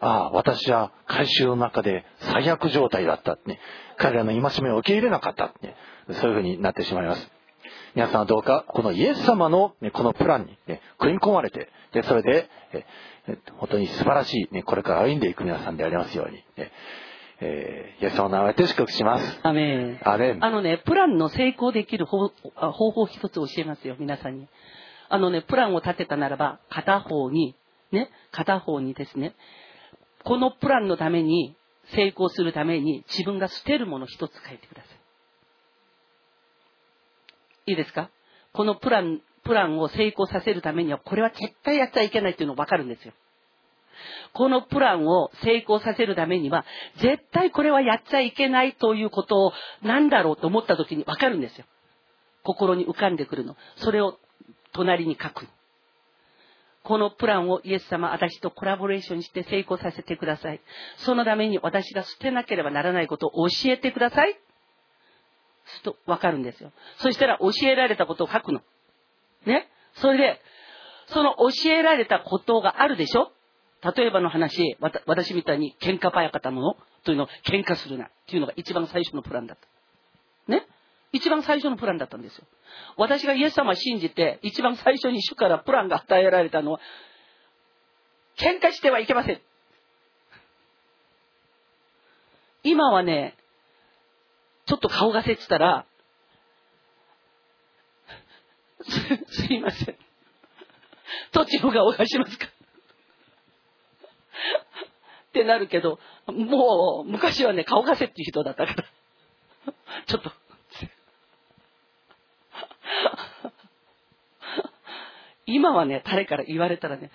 ああ、私は回収の中で最悪状態だった、ね。彼らの戒めを受け入れなかった、ね。そういうふうになってしまいます。皆さんはどうか、このイエス様の、ね、このプランに、ね、組み込まれて、で、それで、え本当に素晴らしい、ね、これから歩んでいく皆さんでありますように、ね、えー、イエス様の名前で祝福します。アメン。アメン。あのね、プランの成功できる方方法一つ教えますよ、皆さんに。あのね、プランを立てたならば、片方に、ね、片方にですね、このプランのために、成功するために、自分が捨てるもの一つ書いてください。いいですか？このプラン、プランを成功させるためには、これは絶対やっちゃいけないっていうのがわかるんですよ。このプランを成功させるためには、絶対これはやっちゃいけないということを何だろうと思った時にわかるんですよ。心に浮かんでくるの。それを隣に書く。このプランをイエス様、私とコラボレーションして成功させてください。そのために私が捨てなければならないことを教えてください。するとわかるんですよ。そしたら教えられたことを書くの。ね。それで、その教えられたことがあるでしょ例えばの話、私みたいに喧嘩早かったものというのを喧嘩するなっていうのが一番最初のプランだった。ね？一番最初のプランだったんですよ。私がイエス様を信じて、一番最初に主からプランが与えられたのは、喧嘩してはいけません。今はね、ちょっと顔がせってたら、す、すいません。途中がお願いしますか？ってなるけど、もう、昔はね、顔がせっていう人だったから。ちょっと。今はね、誰から言われたらね、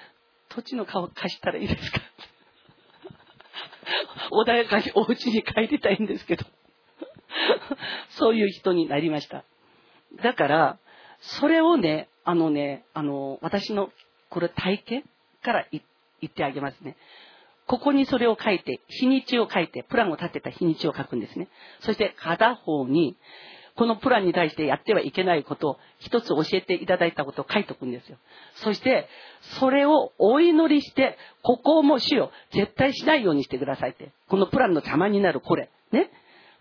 土地の顔貸したらいいですか？穏やかにお家に帰りたいんですけど。そういう人になりました。だから、それをね、あのね、あの、私の、これ体験から言っ言ってあげますね。ここにそれを書いて、日にちを書いて、プランを立てた日にちを書くんですね。そして片方に、このプランに対してやってはいけないことを一つ教えていただいたことを書いておくんですよ。そして、それをお祈りして、ここをも主よ、絶対しないようにしてくださいって。このプランの邪魔になるこれ。ね。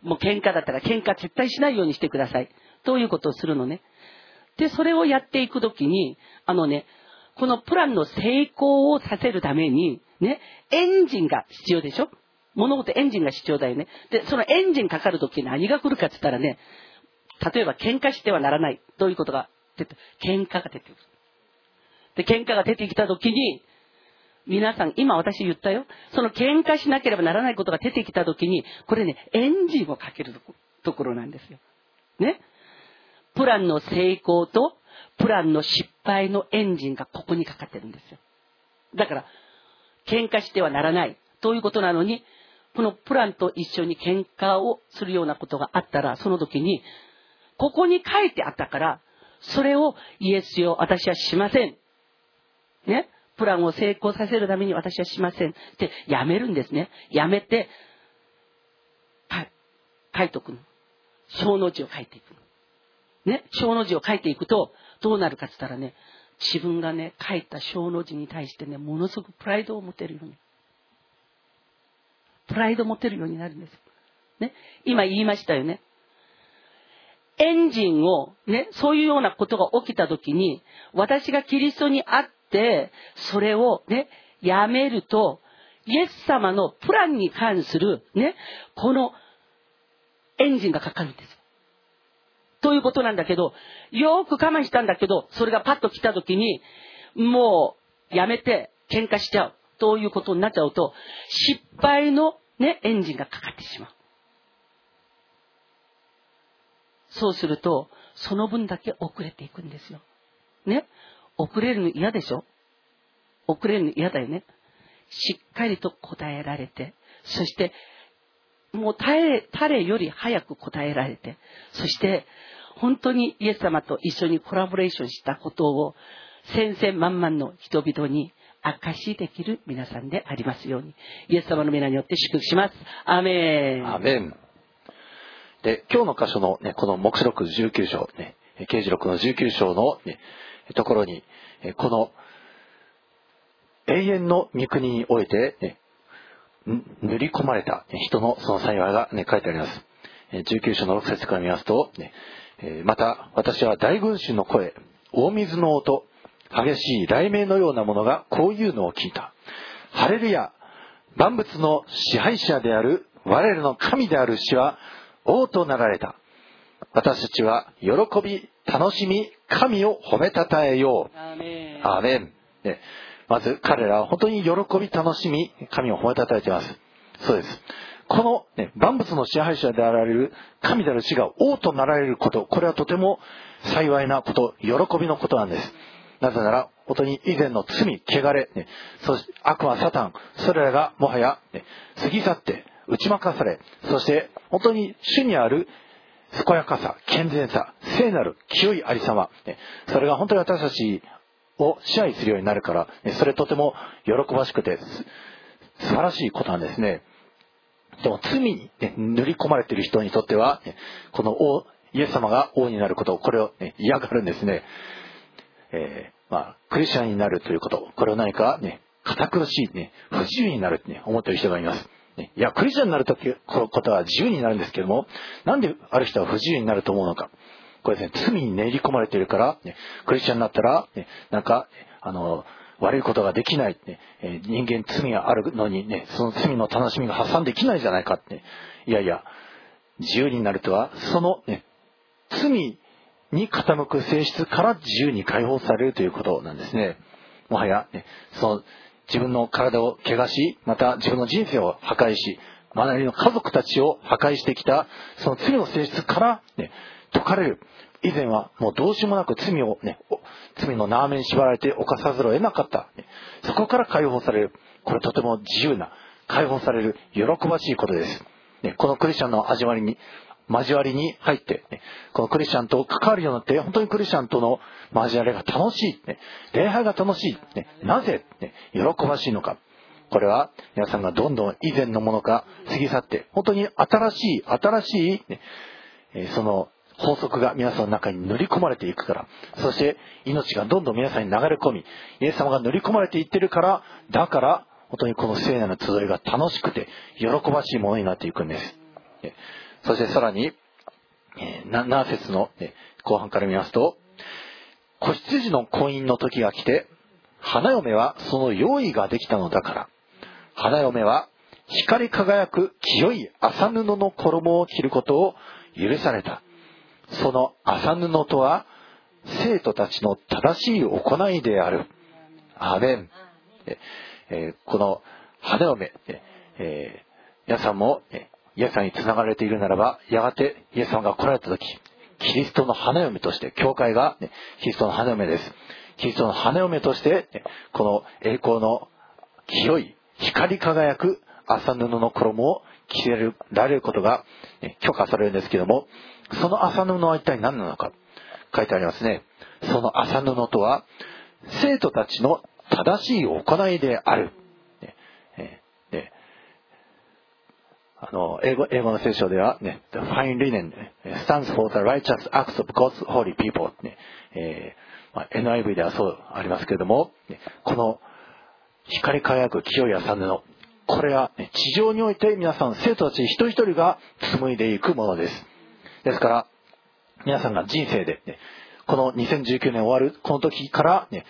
もう喧嘩だったら喧嘩絶対しないようにしてください。ということをするのね。で、それをやっていくときに、あのね、このプランの成功をさせるために、ね、エンジンが必要でしょ？物事エンジンが必要だよね。で、そのエンジンかかるとき何が来るかって言ったらね、例えば喧嘩してはならない。どういうことが出て、喧嘩が出てくる。で、喧嘩が出てきたときに、皆さん、今私言ったよ。その喧嘩しなければならないことが出てきたときに、これね、エンジンをかけるところなんですよ。ね？プランの成功と、プランの失敗のエンジンがここにかかってるんですよ。だから、喧嘩してはならないということなのに、このプランと一緒に喧嘩をするようなことがあったら、その時に、ここに書いてあったから、それをイエスよ、私はしません。ね？プランを成功させるために私はしません。ってやめるんですね。やめて、はい。書いとくの。小の字を書いていくの。ね？小の字を書いていくと、どうなるかって言ったらね、自分がね、書いた小の字に対してね、ものすごくプライドを持てるように。プライドを持てるようになるんです。ね？今言いましたよね。エンジンを、ね、そういうようなことが起きた時に、私がキリストに会って、それをね、やめると、イエス様のプランに関する、ね、このエンジンがかかるんです。ということなんだけど、よく我慢したんだけど、それがパッと来た時に、もう、やめて、喧嘩しちゃう。ということになっちゃうと、失敗のね、エンジンがかかってしまう。そうすると、その分だけ遅れていくんですよ。ね？遅れるの嫌でしょ？遅れるの嫌だよね。しっかりと答えられて、そして、もう誰誰より早く答えられて、そして、本当にイエス様と一緒にコラボレーションしたことを、千々万々の人々に証しできる皆さんでありますように、イエス様の皆によって祝福します。アメン。アメン。で、今日の箇所のね、この目視録19章、ね、刑事録の19章の、ね、ところに、この永遠の御国において、ね、塗り込まれた人のその幸いが、ね、書いてあります。19章の6節から見ますと、ね、また私は大群衆の声、大水の音、激しい雷鳴のようなものがこういうのを聞いた。ハレルヤ万物の支配者である我らの神である死は王となられた。私たちは喜び、楽しみ、神を褒めたたえよう。アーメン。ね、まず彼らは本当に喜び、楽しみ、神を褒めたたえています。そうです。この、ね、万物の支配者であられる神である死が王となられること、これはとても幸いなこと、喜びのことなんです。なぜなら、本当に以前の罪、汚れ、ね、そして悪魔、サタン、それらがもはや、ね、過ぎ去って、打ち負かされ、そして本当に主にある健やかさ、健全さ、聖なる清いありさま、それが本当に私たちを支配するようになるから、それとても喜ばしくて素晴らしいことなんですね。でも罪に、ね、塗り込まれている人にとっては、この王、イエス様が王になること、これを、ね、嫌がるんですね。えー、まあ、クリスチャンになるということ、これを何かね、堅苦しい、ね、不自由になるってね、思っている人がいます。ね、いや、クリスチャンになるとき、ことは自由になるんですけども、なんである人は不自由になると思うのか。これですね、罪に練り込まれているから、ね、クリスチャンになったら、ね、なんか、あの、悪いことができない、ねえ人間罪があるのにね、その罪の楽しみが発散できないじゃないかって、ね、いやいや、自由になるとは、そのね、罪に傾く性質から自由に解放されるということなんですね。もはや、ね、その自分の体を怪我し、また自分の人生を破壊し、周りの家族たちを破壊してきた、その罪の性質から、ね、解かれる。以前はもうどうしようもなく罪をね、罪の縄目に縛られて犯さざるを得なかった。そこから解放される。これとても自由な、解放される、喜ばしいことです。ね、このクリスチャンの始まりに、交わりに入って、ね、このクリスチャンと関わるようになって、本当にクリスチャンとの交わりが楽しい、ね、礼拝が楽しい、ね、なぜ、ね、喜ばしいのか。これは皆さんがどんどん以前のものが過ぎ去って、本当に新しい、新しい、ね、その法則が皆さんの中に塗り込まれていくから、そして命がどんどん皆さんに流れ込み、イエス様が塗り込まれていってるから、だから、本当にこの聖なる集いが楽しくて、喜ばしいものになっていくんです。そしてさらに、えー、7節の、後半から見ますと、子羊の婚姻の時が来て、花嫁はその用意ができたのだから、花嫁は光り輝く清い麻布の衣を着ることを許された。その麻布とは、生徒たちの正しい行いである。アメン。え、この花嫁、えー、皆さんも、イエス様に繋がれているならば、やがてイエス様が来られた時、キリストの花嫁として、教会が、ね、キリストの花嫁です。キリストの花嫁として、ね、この栄光の清い、光り輝く麻布の衣を着れられることが、許可されるんですけども、その麻布は一体何なのか書いてありますね。その麻布とは、生徒たちの正しい行いである。ねあの英語英語の聖書では、ね、The fine linen stands for the righteous acts of God's holy people、ねえーまあ、NIV ではそうありますけれども、ね、この光り輝く清い麻布これは、地上において皆さん生徒たち一人一人が紡いでいくものですですから皆さんが人生で、ね、この2019年終わるこの時から、ね、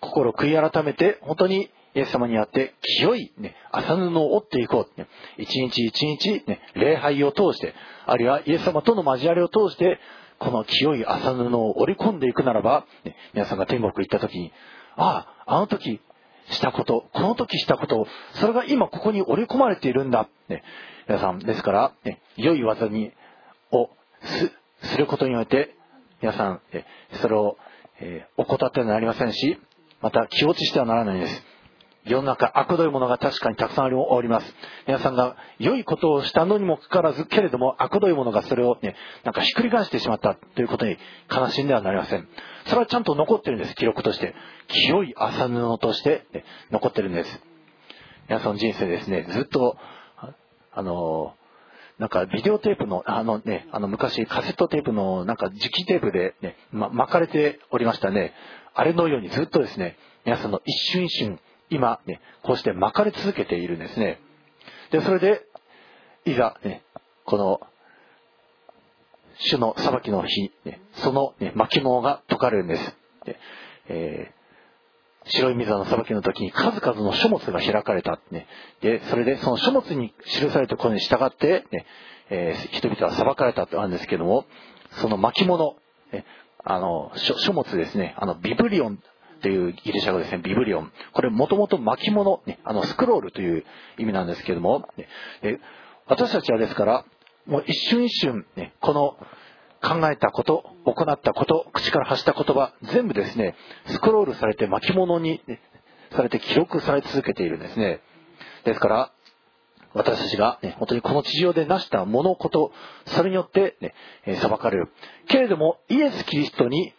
心悔い改めて本当にイエス様にあって清い、ね、麻布を折っていこう、ね、一日一日、ね、礼拝を通してあるいはイエス様との交わりを通してこの清い麻布を織り込んでいくならば、ね、皆さんが天国行った時にあああの時したことこの時したことそれが今ここに織り込まれているんだ、ね、皆さん。ですから、ね、良い技にをすることによって皆さんそれを、えー、怠ってはなりませんしまた気落ちしてはならないんです世の中悪どいものが確かにたくさんおります。皆さんが良いことをしたのにもかかわらず、けれども悪どいものがそれをね、なんかひっくり返してしまったということに悲しんではなりません。それはちゃんと残ってるんです、記録として。清い麻布として、ね、残ってるんです。皆さんの人生ですね、ずっと、あのなんかビデオテープの、あのね、あの昔カセットテープのなんか磁気テープでね、ま、巻かれておりましたね。あれのようにずっとですね、皆さんの一瞬一瞬、今ね、こうして巻かれ続けているんですね。で、それで、いざね、この、主の裁きの日、ね、その、ね、巻物が解かれるんです。でえー白い水の裁きの時に数々の書物が開かれた。ね、で、それでその書物に記されたことに従って、ねえー、人々は裁かれたとあるんですけども、その巻物、ね、あの書、書物ですね、あの、ビブリオンというギリシャ語ですね、ビブリオン。これもともと巻物、ね、あの、スクロールという意味なんですけども、ね、私たちはですから、もう一瞬一瞬、ね、この考えたこと、行ったこと、口から発した言葉、全部ですね、スクロールされて巻物に、されて記録され続けているんですね。ですから、私たちが、ね、本当にこの地上で成した物事、それによって、ね、裁かれる。けれども、イエス・キリストに、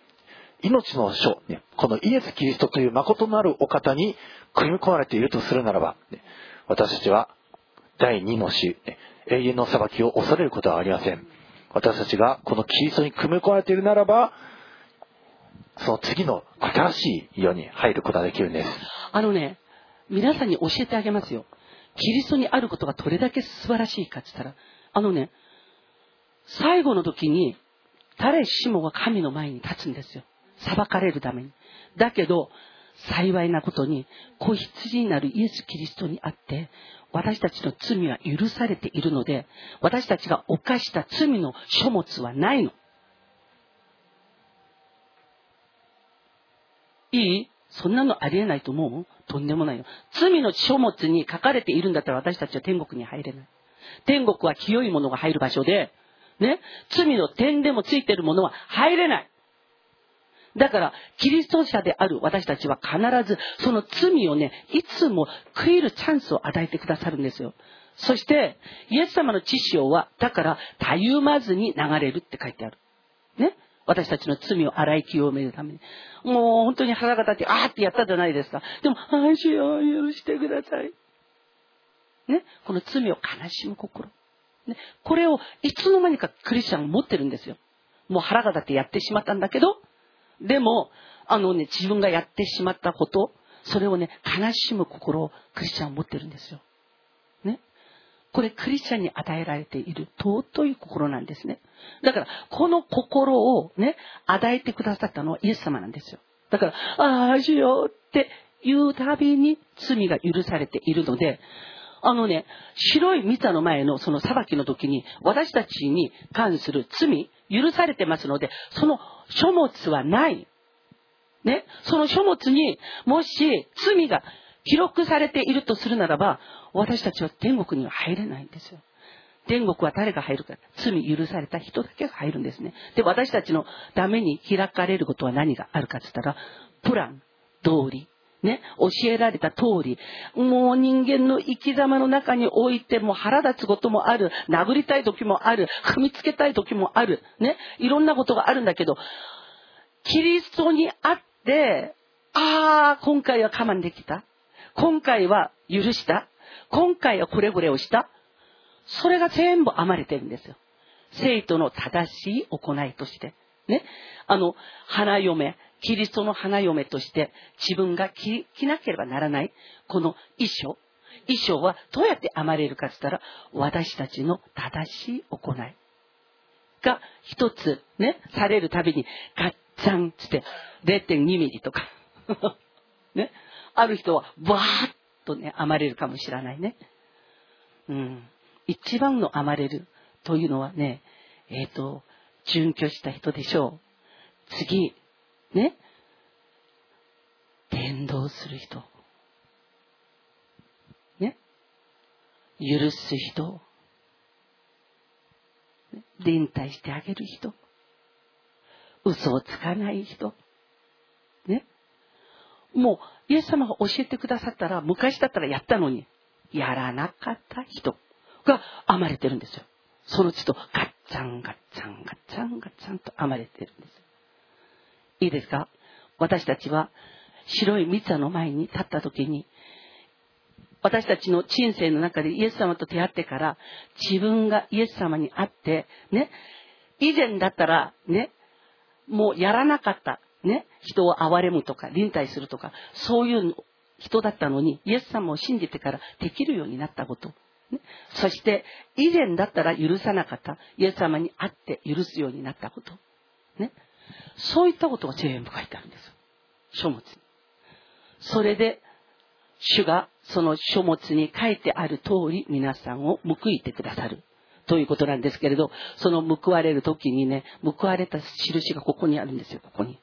命の書、ね、このイエス・キリストという誠なるお方に組み込まれているとするならば、ね、私たちは第二の死、永遠の裁きを恐れることはありません。私たちがこのキリストに組み込まれているならば、その次の新しい世に入ることができるんです。あのね、皆さんに教えてあげますよ。キリストにあることがどれだけ素晴らしいかって言ったら、あのね、最後の時に、誰しもが神の前に立つんですよ。裁かれるために。だけど、幸いなことに、子羊になるイエス・キリストにあって、私たちの罪は許されているので、私たちが犯した罪の書物はないの。いい？そんなのありえないと思う？とんでもないよ。罪の書物に書かれているんだったら私たちは天国に入れない。天国は清いものが入る場所で、ね、罪の点でもついているものは入れない。だから、キリスト者である私たちは必ず、その罪をね、いつも悔いるチャンスを与えてくださるんですよ。そして、イエス様の知潮は、だから、たゆまずに流れるって書いてある。ね？私たちの罪を洗い清めるために。もう本当に腹が立って、あーってやったじゃないですか。でも、愛しよう、許してください。ね？この罪を悲しむ心。ね？これをいつの間にかクリスチャン持ってるんですよ。もう腹が立ってやってしまったんだけど、でも、あのね、自分がやってしまったこと、それをね、悲しむ心をクリスチャンは持ってるんですよ。ね？これクリスチャンに与えられている尊い心なんですね。だから、この心をね、与えてくださったのはイエス様なんですよ。だから、ああ、しようって言うたびに罪が許されているので、あのね、白いミサの前のその裁きの時に、私たちに関する罪、許されてますので、その書物はない。ね、その書物にもし罪が記録されているとするならば、私たちは天国には入れないんですよ。天国は誰が入るか。罪許された人だけが入るんですね。で、私たちのために開かれることは何があるかって言ったら、プラン、通り、ね、教えられた通り、もう人間の生き様の中においても腹立つこともある、殴りたい時もある、踏みつけたい時もある、ね、いろんなことがあるんだけど、キリストにあって、ああ、今回は我慢できた。今回は許した。今回はこれこれをした。それが全部編まれてるんですよ。生徒の正しい行いとして。ね。あの、花嫁、キリストの花嫁として自分が着なければならない、この衣装。衣装はどうやって編まれるかって言ったら、私たちの正しい行いが一つね、されるたびにガッチャンつって0.2ミリとか ね。ある人はバーッとね、編まれるかもしれないね。うん。一番の編まれるというのはね、えっ、ー、と、準拠した人でしょう。次、ね。伝道する人。ね。許す人。連帯してあげる人。嘘をつかない人。ね。もう、イエス様が教えてくださったら、昔だったらやったのに、やらなかった人が編まれてるんですよ。その都度、ガッチャンガッチャンガッチャンガッチャンと編まれてるんです。いいですか？私たちは白い蜜の前に立った時に、私たちの人生の中でイエス様と出会ってから、自分がイエス様に会って、ね、以前だったら、ね、もうやらなかった、ね、人を憐れむとか、臨退するとか、そういう人だったのに、イエス様を信じてからできるようになったこと。ね、そして、以前だったら許さなかった、イエス様に会って許すようになったこと。ね、そういったことが全部書いてあるんです。書物に。それで、主がその書物に書いてある通り皆さんを報いてくださる。ということなんですけれど、その報われる時にね、報われた印がここにあるんですよ、ここに。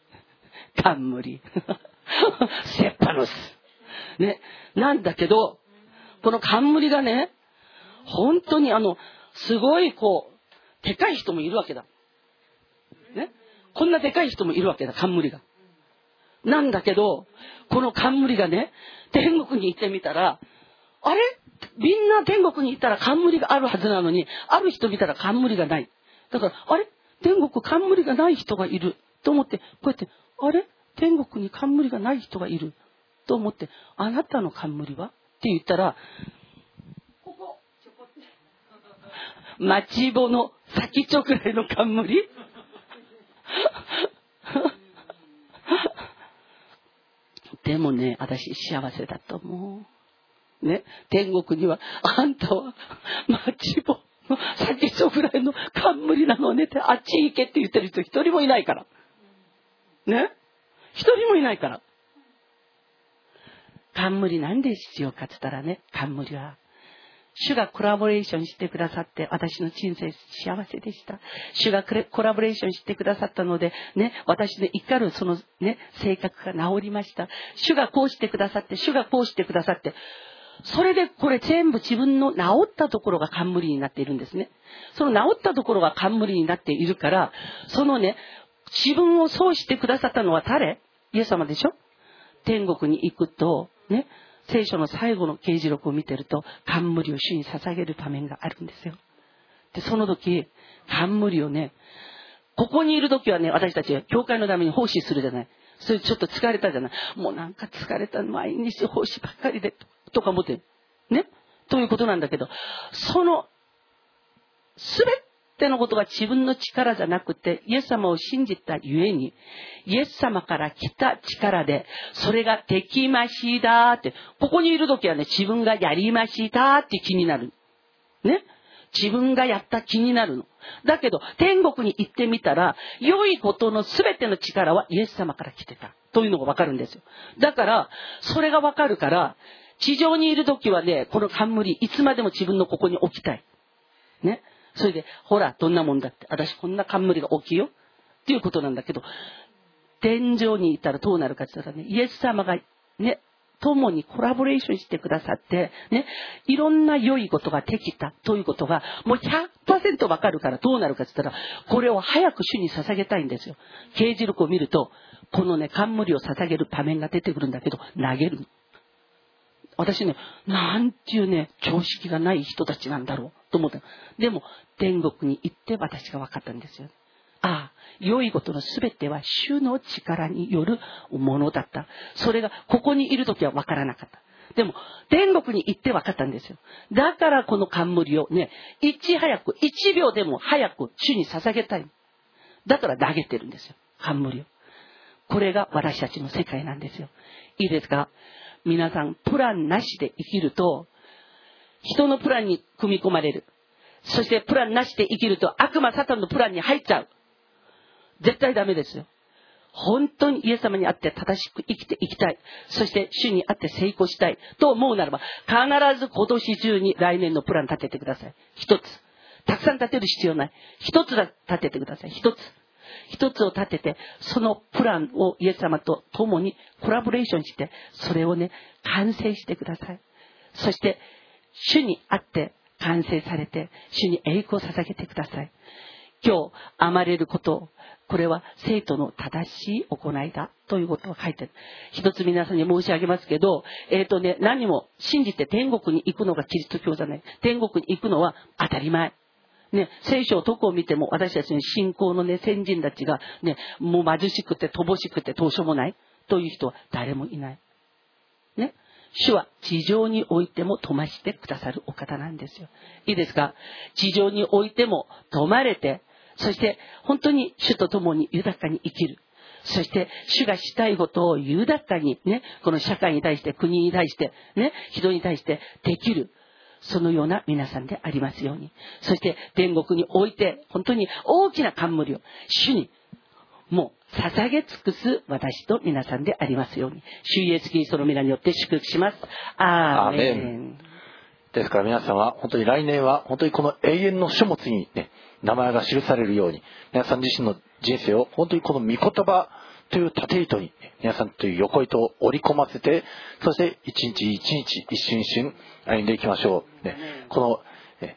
冠。セッパノス。ね。なんだけど、この冠がね、本当にあの、すごいこう、でかい人もいるわけだ。ね。こんなでかい人もいるわけだ、冠が。なんだけど、この冠がね、天国に行ってみたら、あれ？みんな天国に行ったら冠があるはずなのに、ある人見たら冠がない。だから、あれ？天国冠がない人がいる。と思って、こうやって、あれ？天国に冠がない人がいる。と思って、あなたの冠は？って言ったら、ここ、ちょこって。町棒の先っちょくらいの冠？でもね、私幸せだと思う。ね、天国には、あんたは、町棒の先っちょくらいの冠なのねって、あっち行けって言ってる人一人もいないから。ね？一人もいないから。冠なんで必要かって言ったらね、冠は、主がコラボレーションしてくださって、私の人生幸せでした。主がコラボレーションしてくださったので、ね、私の怒るそのね、性格が治りました。主がこうしてくださって、主がこうしてくださって、それでこれ全部自分の治ったところが冠になっているんですね。その治ったところが冠になっているから、そのね、自分をそうしてくださったのは誰？イエス様でしょ？天国に行くと、ね、聖書の最後の刑事録を見てると、冠を主に捧げる場面があるんですよ。で、その時、冠をね、ここにいる時はね、私たちは教会のために奉仕するじゃない。それちょっと疲れたじゃない。もうなんか疲れた、毎日奉仕ばっかりで、とか思って。ねということなんだけど、その、すべてのことが自分の力じゃなくて、イエス様を信じたゆえに、イエス様から来た力で、それができましたって、ここにいる時はね、自分がやりましたって気になる。ね？自分がやった気になるの。だけど、天国に行ってみたら、良いことの全ての力はイエス様から来てた。というのがわかるんですよ。だから、それがわかるから、地上にいる時はね、この冠、いつまでも自分のここに置きたい。ね？それで、ほら、どんなもんだって。私こんな冠が大きいよ。っていうことなんだけど、天井にいたらどうなるかって言ったらね、イエス様がね、共にコラボレーションしてくださって、ね、いろんな良いことができたということが、もう100%わかるからどうなるかって言ったら、これを早く主に捧げたいんですよ。刑事録を見ると、このね、冠を捧げる場面が出てくるんだけど、投げる。私ね、なんていうね、常識がない人たちなんだろうと思った。でも、天国に行って私が分かったんですよ。ああ、良いことの全ては主の力によるものだった。それが、ここにいる時は分からなかった。でも、天国に行って分かったんですよ。だからこの冠をね、いち早く、1秒でも早く主に捧げたい。だから投げてるんですよ。冠を。これが私たちの世界なんですよ。いいですか？皆さん、プランなしで生きると、人のプランに組み込まれる。そしてプランなしで生きると悪魔サタンのプランに入っちゃう。絶対ダメですよ。本当にイエス様に会って正しく生きていきたい。そして主に会って成功したい。と思うならば、必ず今年中に来年のプラン立ててください。一つ。たくさん立てる必要ない。一つだ立ててください。一つ。一つを立てて、そのプランをイエス様と共にコラボレーションして、それをね、完成してください。そして、主に会って完成されて、主に栄光を捧げてください。今日、甘れること、これは生徒の正しい行いだということを書いてる。一つ皆さんに申し上げますけど、えっ、ー、とね、何も信じて天国に行くのがキリスト教じゃない。天国に行くのは当たり前。ね、聖書をどこを見ても私たちの信仰のね、先人たちがね、もう貧しくて乏しくてどうしようもないという人は誰もいない。ね。主は地上においても止ましてくださるお方なんですよ。いいですか？地上においても止まれて、そして本当に主と共に豊かに生きる。そして、主がしたいことを豊かにね、この社会に対して、国に対して、ね、人に対してできる。そのような皆さんでありますように。そして天国に置いて、本当に大きな冠を主にもう捧げ尽くす私と皆さんでありますように。主イエスキリストの皆によって祝福します。アーメン。ですから皆さんは本当に来年は本当にこの永遠の書物にね、名前が記されるように、皆さん自身の人生を本当にこの御言葉という縦糸に皆さんという横糸を織り込ませて、そして一日一日一瞬一瞬歩んでいきましょう。ね、この、ね、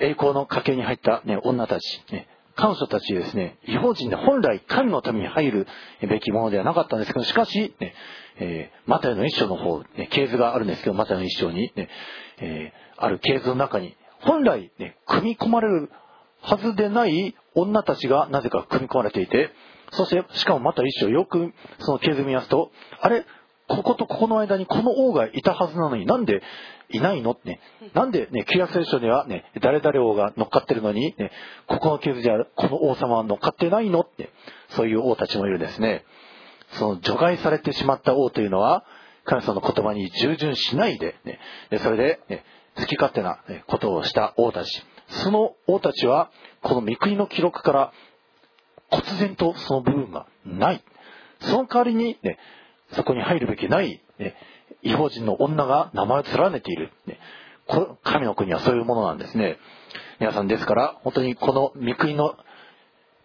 栄光の家系に入った、ね、女たち、ね、彼女たちですね、違法人で本来神のために入るべきものではなかったんですけど、しかし、ね、えー、マタイの一章の方、ね、系図があるんですけど、マタイの一章に、ね、えー、ある系図の中に、本来、ね、組み込まれるはずでない女たちがなぜか組み込まれていて、そして、しかもまた一章よくその系図見ますと、あれ、こことここの間にこの王がいたはずなのになんでいないの？って。なんでね、旧約聖書にはね、誰々王が乗っかってるのに、ね、ここの系図じゃこの王様は乗っかってないの？って、そういう王たちもいるですね。その除外されてしまった王というのは、神様の言葉に従順しないで、ね、それで、ね、好き勝手なことをした王たち。その王たちは、この御国の記録から忽然とその部分がない。その代わりに、ね、そこに入るべきない、ね、違法人の女が名前を連ねている、ね。神の国はそういうものなんですね。皆さんですから、本当にこの御国の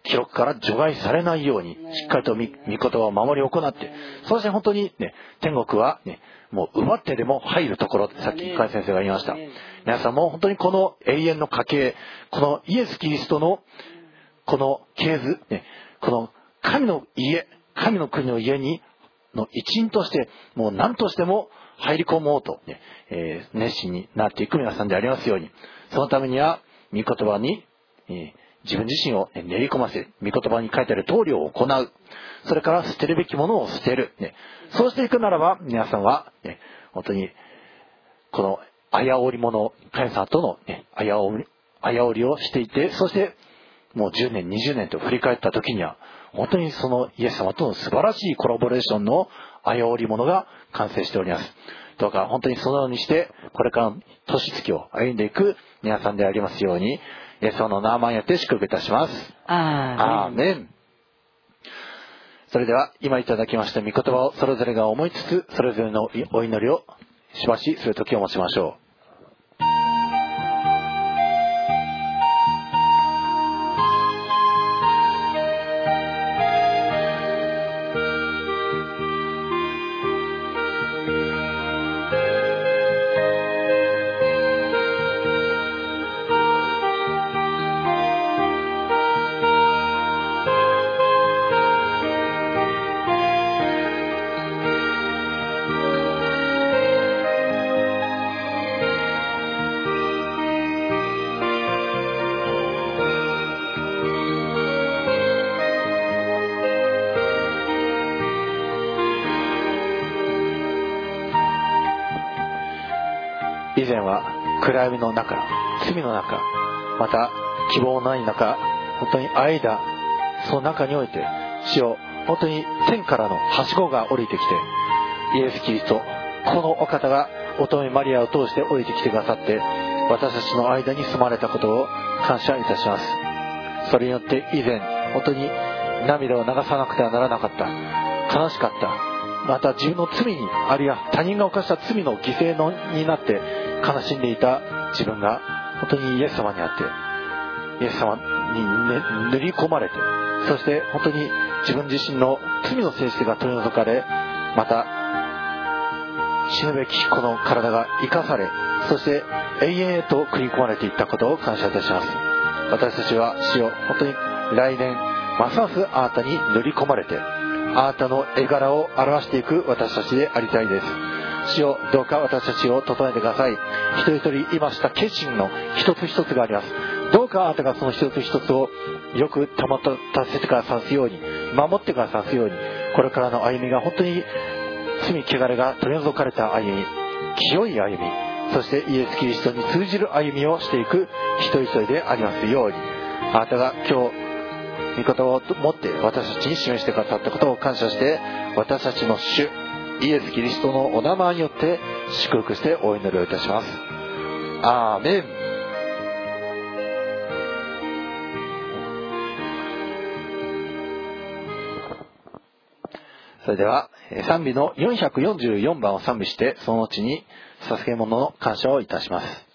記録から除外されないように、しっかりと御言葉を守り行って、そして本当にね、天国はね、もう奪ってでも入るところさっき甲斐先生が言いました。皆さんも本当にこの永遠の家系、このイエス・キリストのこの系図、ね、この神の家、神の国の家に、の一員として、もう何としても入り込もうとね、えー、熱心になっていく皆さんでありますように、そのためには、御言葉に、えー、自分自身を、練り込ませる。御言葉に書いてある通りを行う。それから捨てるべきものを捨てる。ね、そうしていくならば、皆さんは、ね、本当に、この、あやおり者、神様との、ね、あやおり、あやおりをしていて、そして、もう10年、20年と振り返った時には、本当にそのイエス様との素晴らしいコラボレーションのあやおりものが完成しております。どうか本当にそのようにして、これからの年月を歩んでいく皆さんでありますように、イエス様の名前によって祝福いたします。アーメン。それでは、今いただきました御言葉をそれぞれが思いつつ、それぞれのお祈りをしばしする時を持ちましょう。暗闇の中罪の中また希望のない中本当に間その中において主よ本当に天からのはしごが降りてきてイエス・キリストこのお方が乙女マリアを通して降りてきてくださって私たちの間に住まれたことを感謝いたします。それによって以前本当に涙を流さなくてはならなかった悲しかったまた自分の罪にあるいは他人が犯した罪の犠牲のになって悲しんでいた自分が本当にイエス様にあってイエス様に、ね塗り込まれてそして本当に自分自身の罪の性質が取り除かれまた死ぬべきこの体が生かされそして永遠へと繰り込まれていったことを感謝いたします。私たちは死を本当に来年ますますあなたに塗り込まれてあなたの絵柄を表していく私たちでありたいです。主をどうか私たちを整えてください。一人一人今した。決心の一つ一つがあります。どうかあなたがその一つ一つをよく保たせてくださすように守ってくださすようにこれからの歩みが本当に罪汚れが取り除かれた歩み清い歩みそしてイエス・キリストに通じる歩みをしていく一人一人でありますように。あなたが今日御言葉を持って私たちに示してくださったことを感謝して私たちの主イエス・キリストのお名前によって祝福してお祈りをいたします。アーメン。それでは賛美の444番を賛美してその後に捧げ物の感謝をいたします。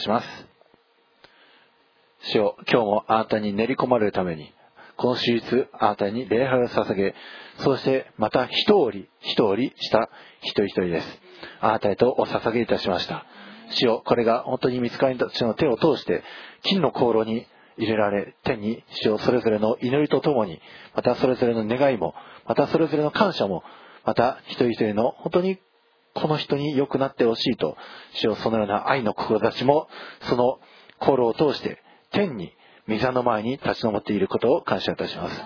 します。主よ今日もあなたに練り込まれるために、この手術、あなたに礼拝を捧げ、そしてまた一折り、一折りした一人一人です。あなたへとお捧げいたしました。主よ、これが本当に見つかりたちの手を通して、金の香炉に入れられ、天に主よそれぞれの祈りとともに、またそれぞれの願いも、またそれぞれの感謝も、また一人一人の本当にこの人に良くなってほしいと、主よそのような愛の志も、その香炉を通して、天に、御座の前に立ち上っていることを感謝いたします。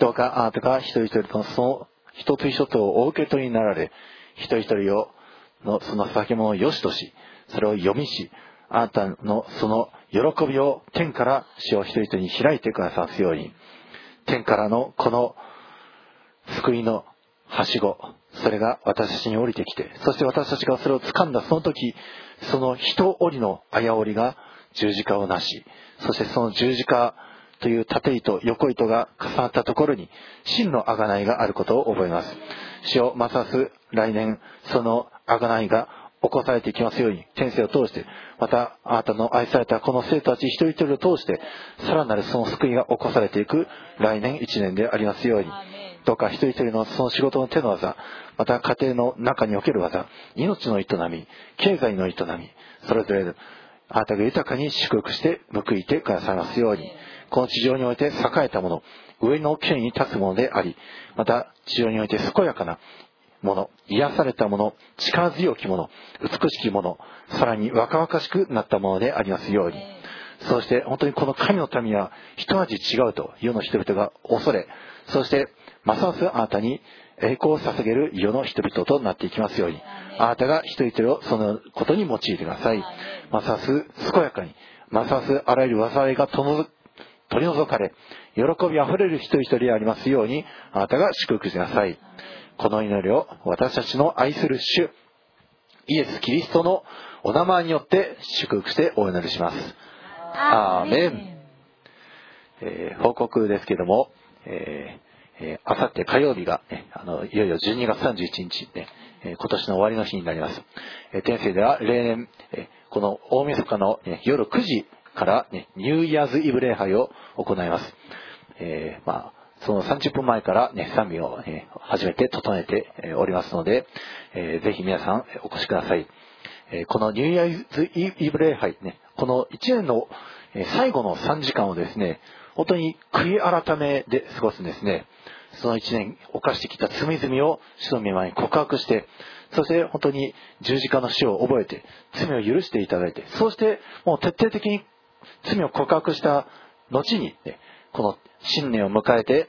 どうかあなたが一人一人のその一つ一つをお受け取りになられ、一人一人をのその捧げ物を良しとし、それを読みし、あなたのその喜びを天から主を一人一人に開いてくださすように、天からのこの救いのはしご、それが私たちに降りてきて、そして私たちがそれを掴んだその時、その一折りの綾折りが十字架をなし、そしてその十字架という縦糸、横糸が重なったところに、真の贖いがあることを覚えます。主をますます来年、その贖いが起こされていきますように、天性を通して、また、あなたの愛されたこの生徒たち一人一人を通して、さらなるその救いが起こされていく来年一年でありますように、どうか一人一人のその仕事の手の技、また家庭の中における技、命の営み、経済の営み、それぞれあなたが豊かに祝福して報いてくださいますように、この地上において栄えたもの、上の権威に立つものであり、また地上において健やかなもの、癒されたもの、力強きもの、美しきもの、さらに若々しくなったものでありますように、そして本当にこの神の民は一味違うと世の人々が恐れ、そしてますますあなたに栄光を捧げる世の人々となっていきますように、あなたが一人一人をそのことに用いてください。ますます健やかに、ますますあらゆる災いが取り除かれ、喜びあふれる一人一人でありますように、あなたが祝福してください。この祈りを私たちの愛する主、イエス・キリストのお名前によって祝福してお祈りします。アーメン。えー報告ですけども、えーえー、あさって火曜日が、ね、あの、いよいよ12月31日、ね、え今年の終わりの日になります。えー天聖では例年、えこの大晦日の、ね夜9時から、ね、ニューイヤーズイブ礼拝を行います。えまあ、その30分前から、ね、賛美を、ね、始めて整えておりますので、えーぜひ皆さんお越しください。えこのニューイヤーズイブ礼拝、ね、この1年の最後の3時間をですね、本当に悔い改めで過ごすんですね。その1年犯してきた罪々を主の御前に告白して、そして本当に十字架の死を覚えて、罪を許していただいて、そしてもう徹底的に罪を告白した後に、ね、この新年を迎えて、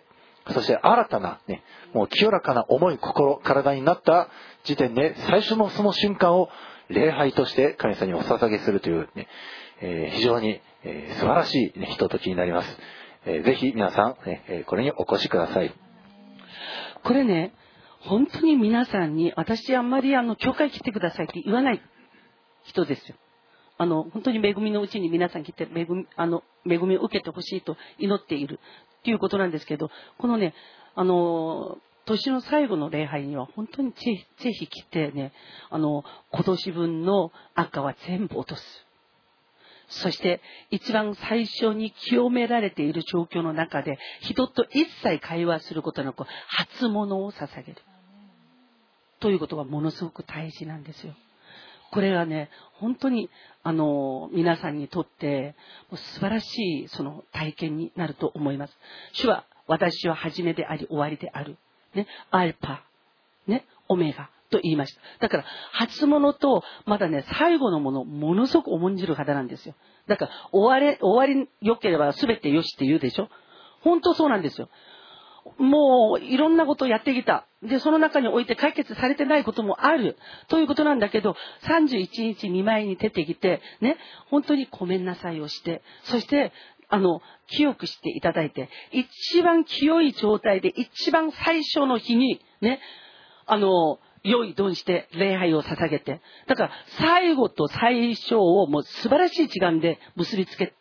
そして新たな、ね、もう清らかな思い、心、体になった時点で、最初のその瞬間を礼拝として神様にお捧げするという、ねえー非常に、えー素晴らしい、ね、ひとときになります。えーぜひ皆さん、ねこれにお越しください。これね、本当に皆さんに、私あんまりあの、教会来てくださいって言わない人ですよ。あの、本当に恵みのうちに皆さん来て、恵み、あの、恵みを受けてほしいと祈っているっていうことなんですけど、このね、あの、年の最後の礼拝には本当にぜひぜひ来てね、あの、今年分の赤は全部落とす。そして一番最初に清められている状況の中で人と一切会話することなく初物を捧げる。ということがものすごく大事なんですよ。これはね、本当に、あの、皆さんにとって、素晴らしい、その体験になると思います。主は、私は初めであり、終わりである。ね、アルパ、ね、オメガと言いました。だから、初物と、まだね、最後のもの、ものすごく重んじる方なんですよ。だから、終われ、終わり良ければ全て良しって言うでしょ本当そうなんですよ。もういろんなことをやってきた。で、その中において解決されてないこともある。ということなんだけど、31日見舞いに出てきて、ね、本当にごめんなさいをして、そして、あの、清くしていただいて、一番清い状態で、一番最初の日に、ね、あの、良い丼して礼拝を捧げて、だから最後と最初をもう素晴らしい時間で結びつけ、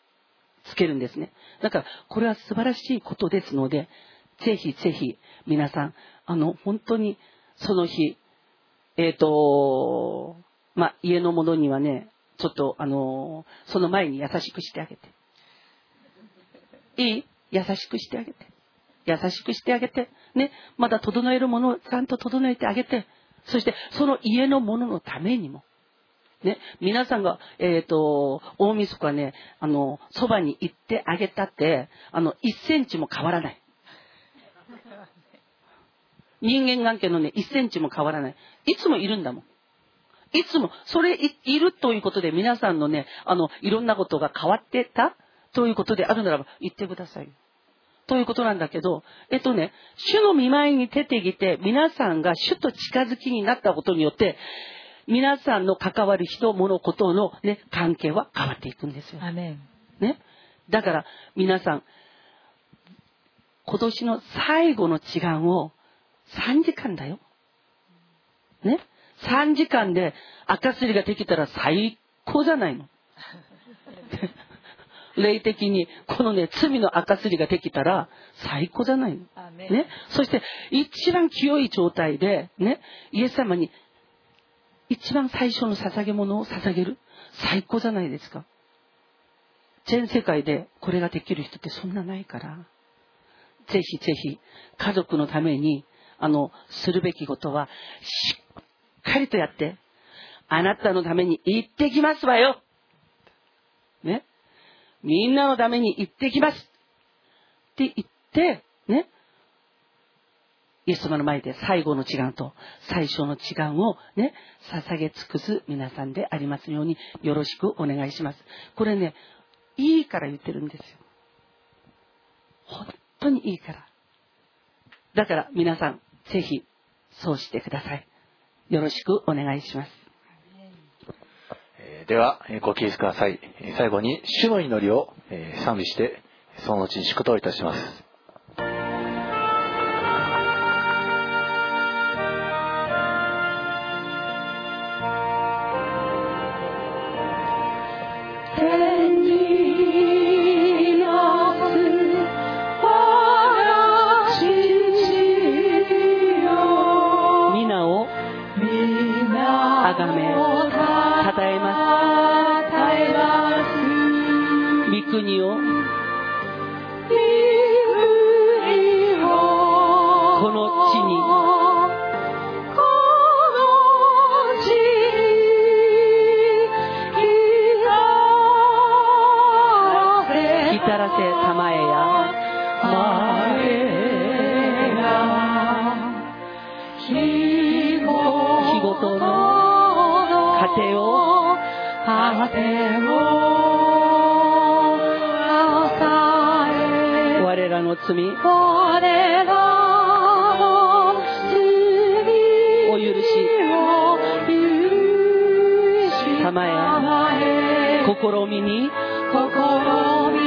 つけるんですね。だから、これは素晴らしいことですので、ぜひぜひ皆さん、あの、本当にその日、えっ、と、まあ、家の者にはね、ちょっとあの、その前に優しくしてあげて。いい？優しくしてあげて。優しくしてあげて、ね、まだ整えるものをちゃんと整えてあげて、そしてその家のものためにも、ね、皆さんが、えっ、と、大晦日ね、あの、そばに行ってあげたって、あの、1センチも変わらない。人間関係のね、1センチも変わらない。いつもいるんだもん。いつも、それいいるということで皆さんのね、あの、いろんなことが変わってたということであるならば言ってください。ということなんだけど、えっとね、主の見舞いに出てきて、皆さんが主と近づきになったことによって、皆さんの関わる人、物、ことのね、関係は変わっていくんですよ。ね。だから、皆さん、今年の最後の時間を3時間だよ。ね。3時間で赤すりができたら最高じゃないの。霊的に、このね、罪の赤すりができたら最高じゃないの。ね。そして、一番清い状態で、ね、イエス様に一番最初の捧げ物を捧げる。最高じゃないですか。全世界でこれができる人ってそんなないから。ぜひぜひ、家族のために、あの、するべきことは、しっかりとやって、あなたのために行ってきますわよ。みんなのために行ってきます。って言って、ね。イエス様の前で最後の時間と最初の時間をね、捧げ尽くす皆さんでありますようによろしくお願いします。これね、いいから言ってるんですよ。本当にいいから。だから皆さん、ぜひ、そうしてください。よろしくお願いします。では、ご起立ください。最後に、主の祈りを賛美して、そのうちに祝祷いたします。して玉へや日ごとの糧を我らの罪。我らの罪。を許し。玉へ。試みに。心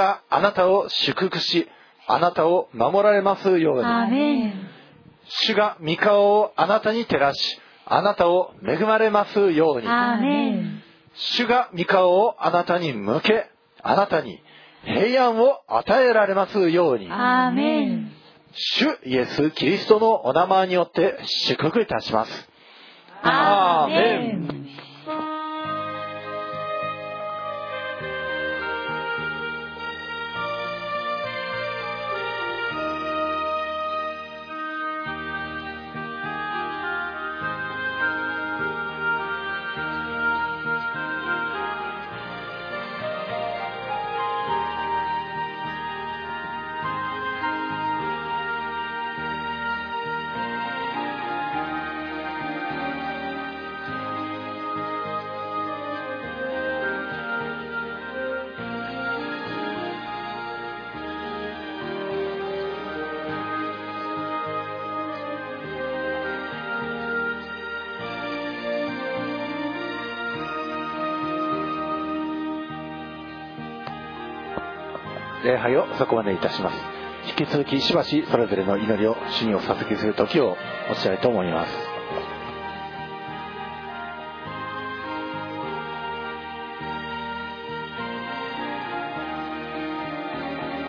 があなたを祝福し、あなたを守られますように。主が御顔をあなたに照らし、あなたを恵まれますように。主が御顔をあなたに向け、あなたに平安を与えられますように。主イエス・キリストのお名前によって祝福いたします。アーメン礼拝をそこまでいたします。引き続きしばしそれぞれの祈りを主にお捧げする時を持ちたいと思います。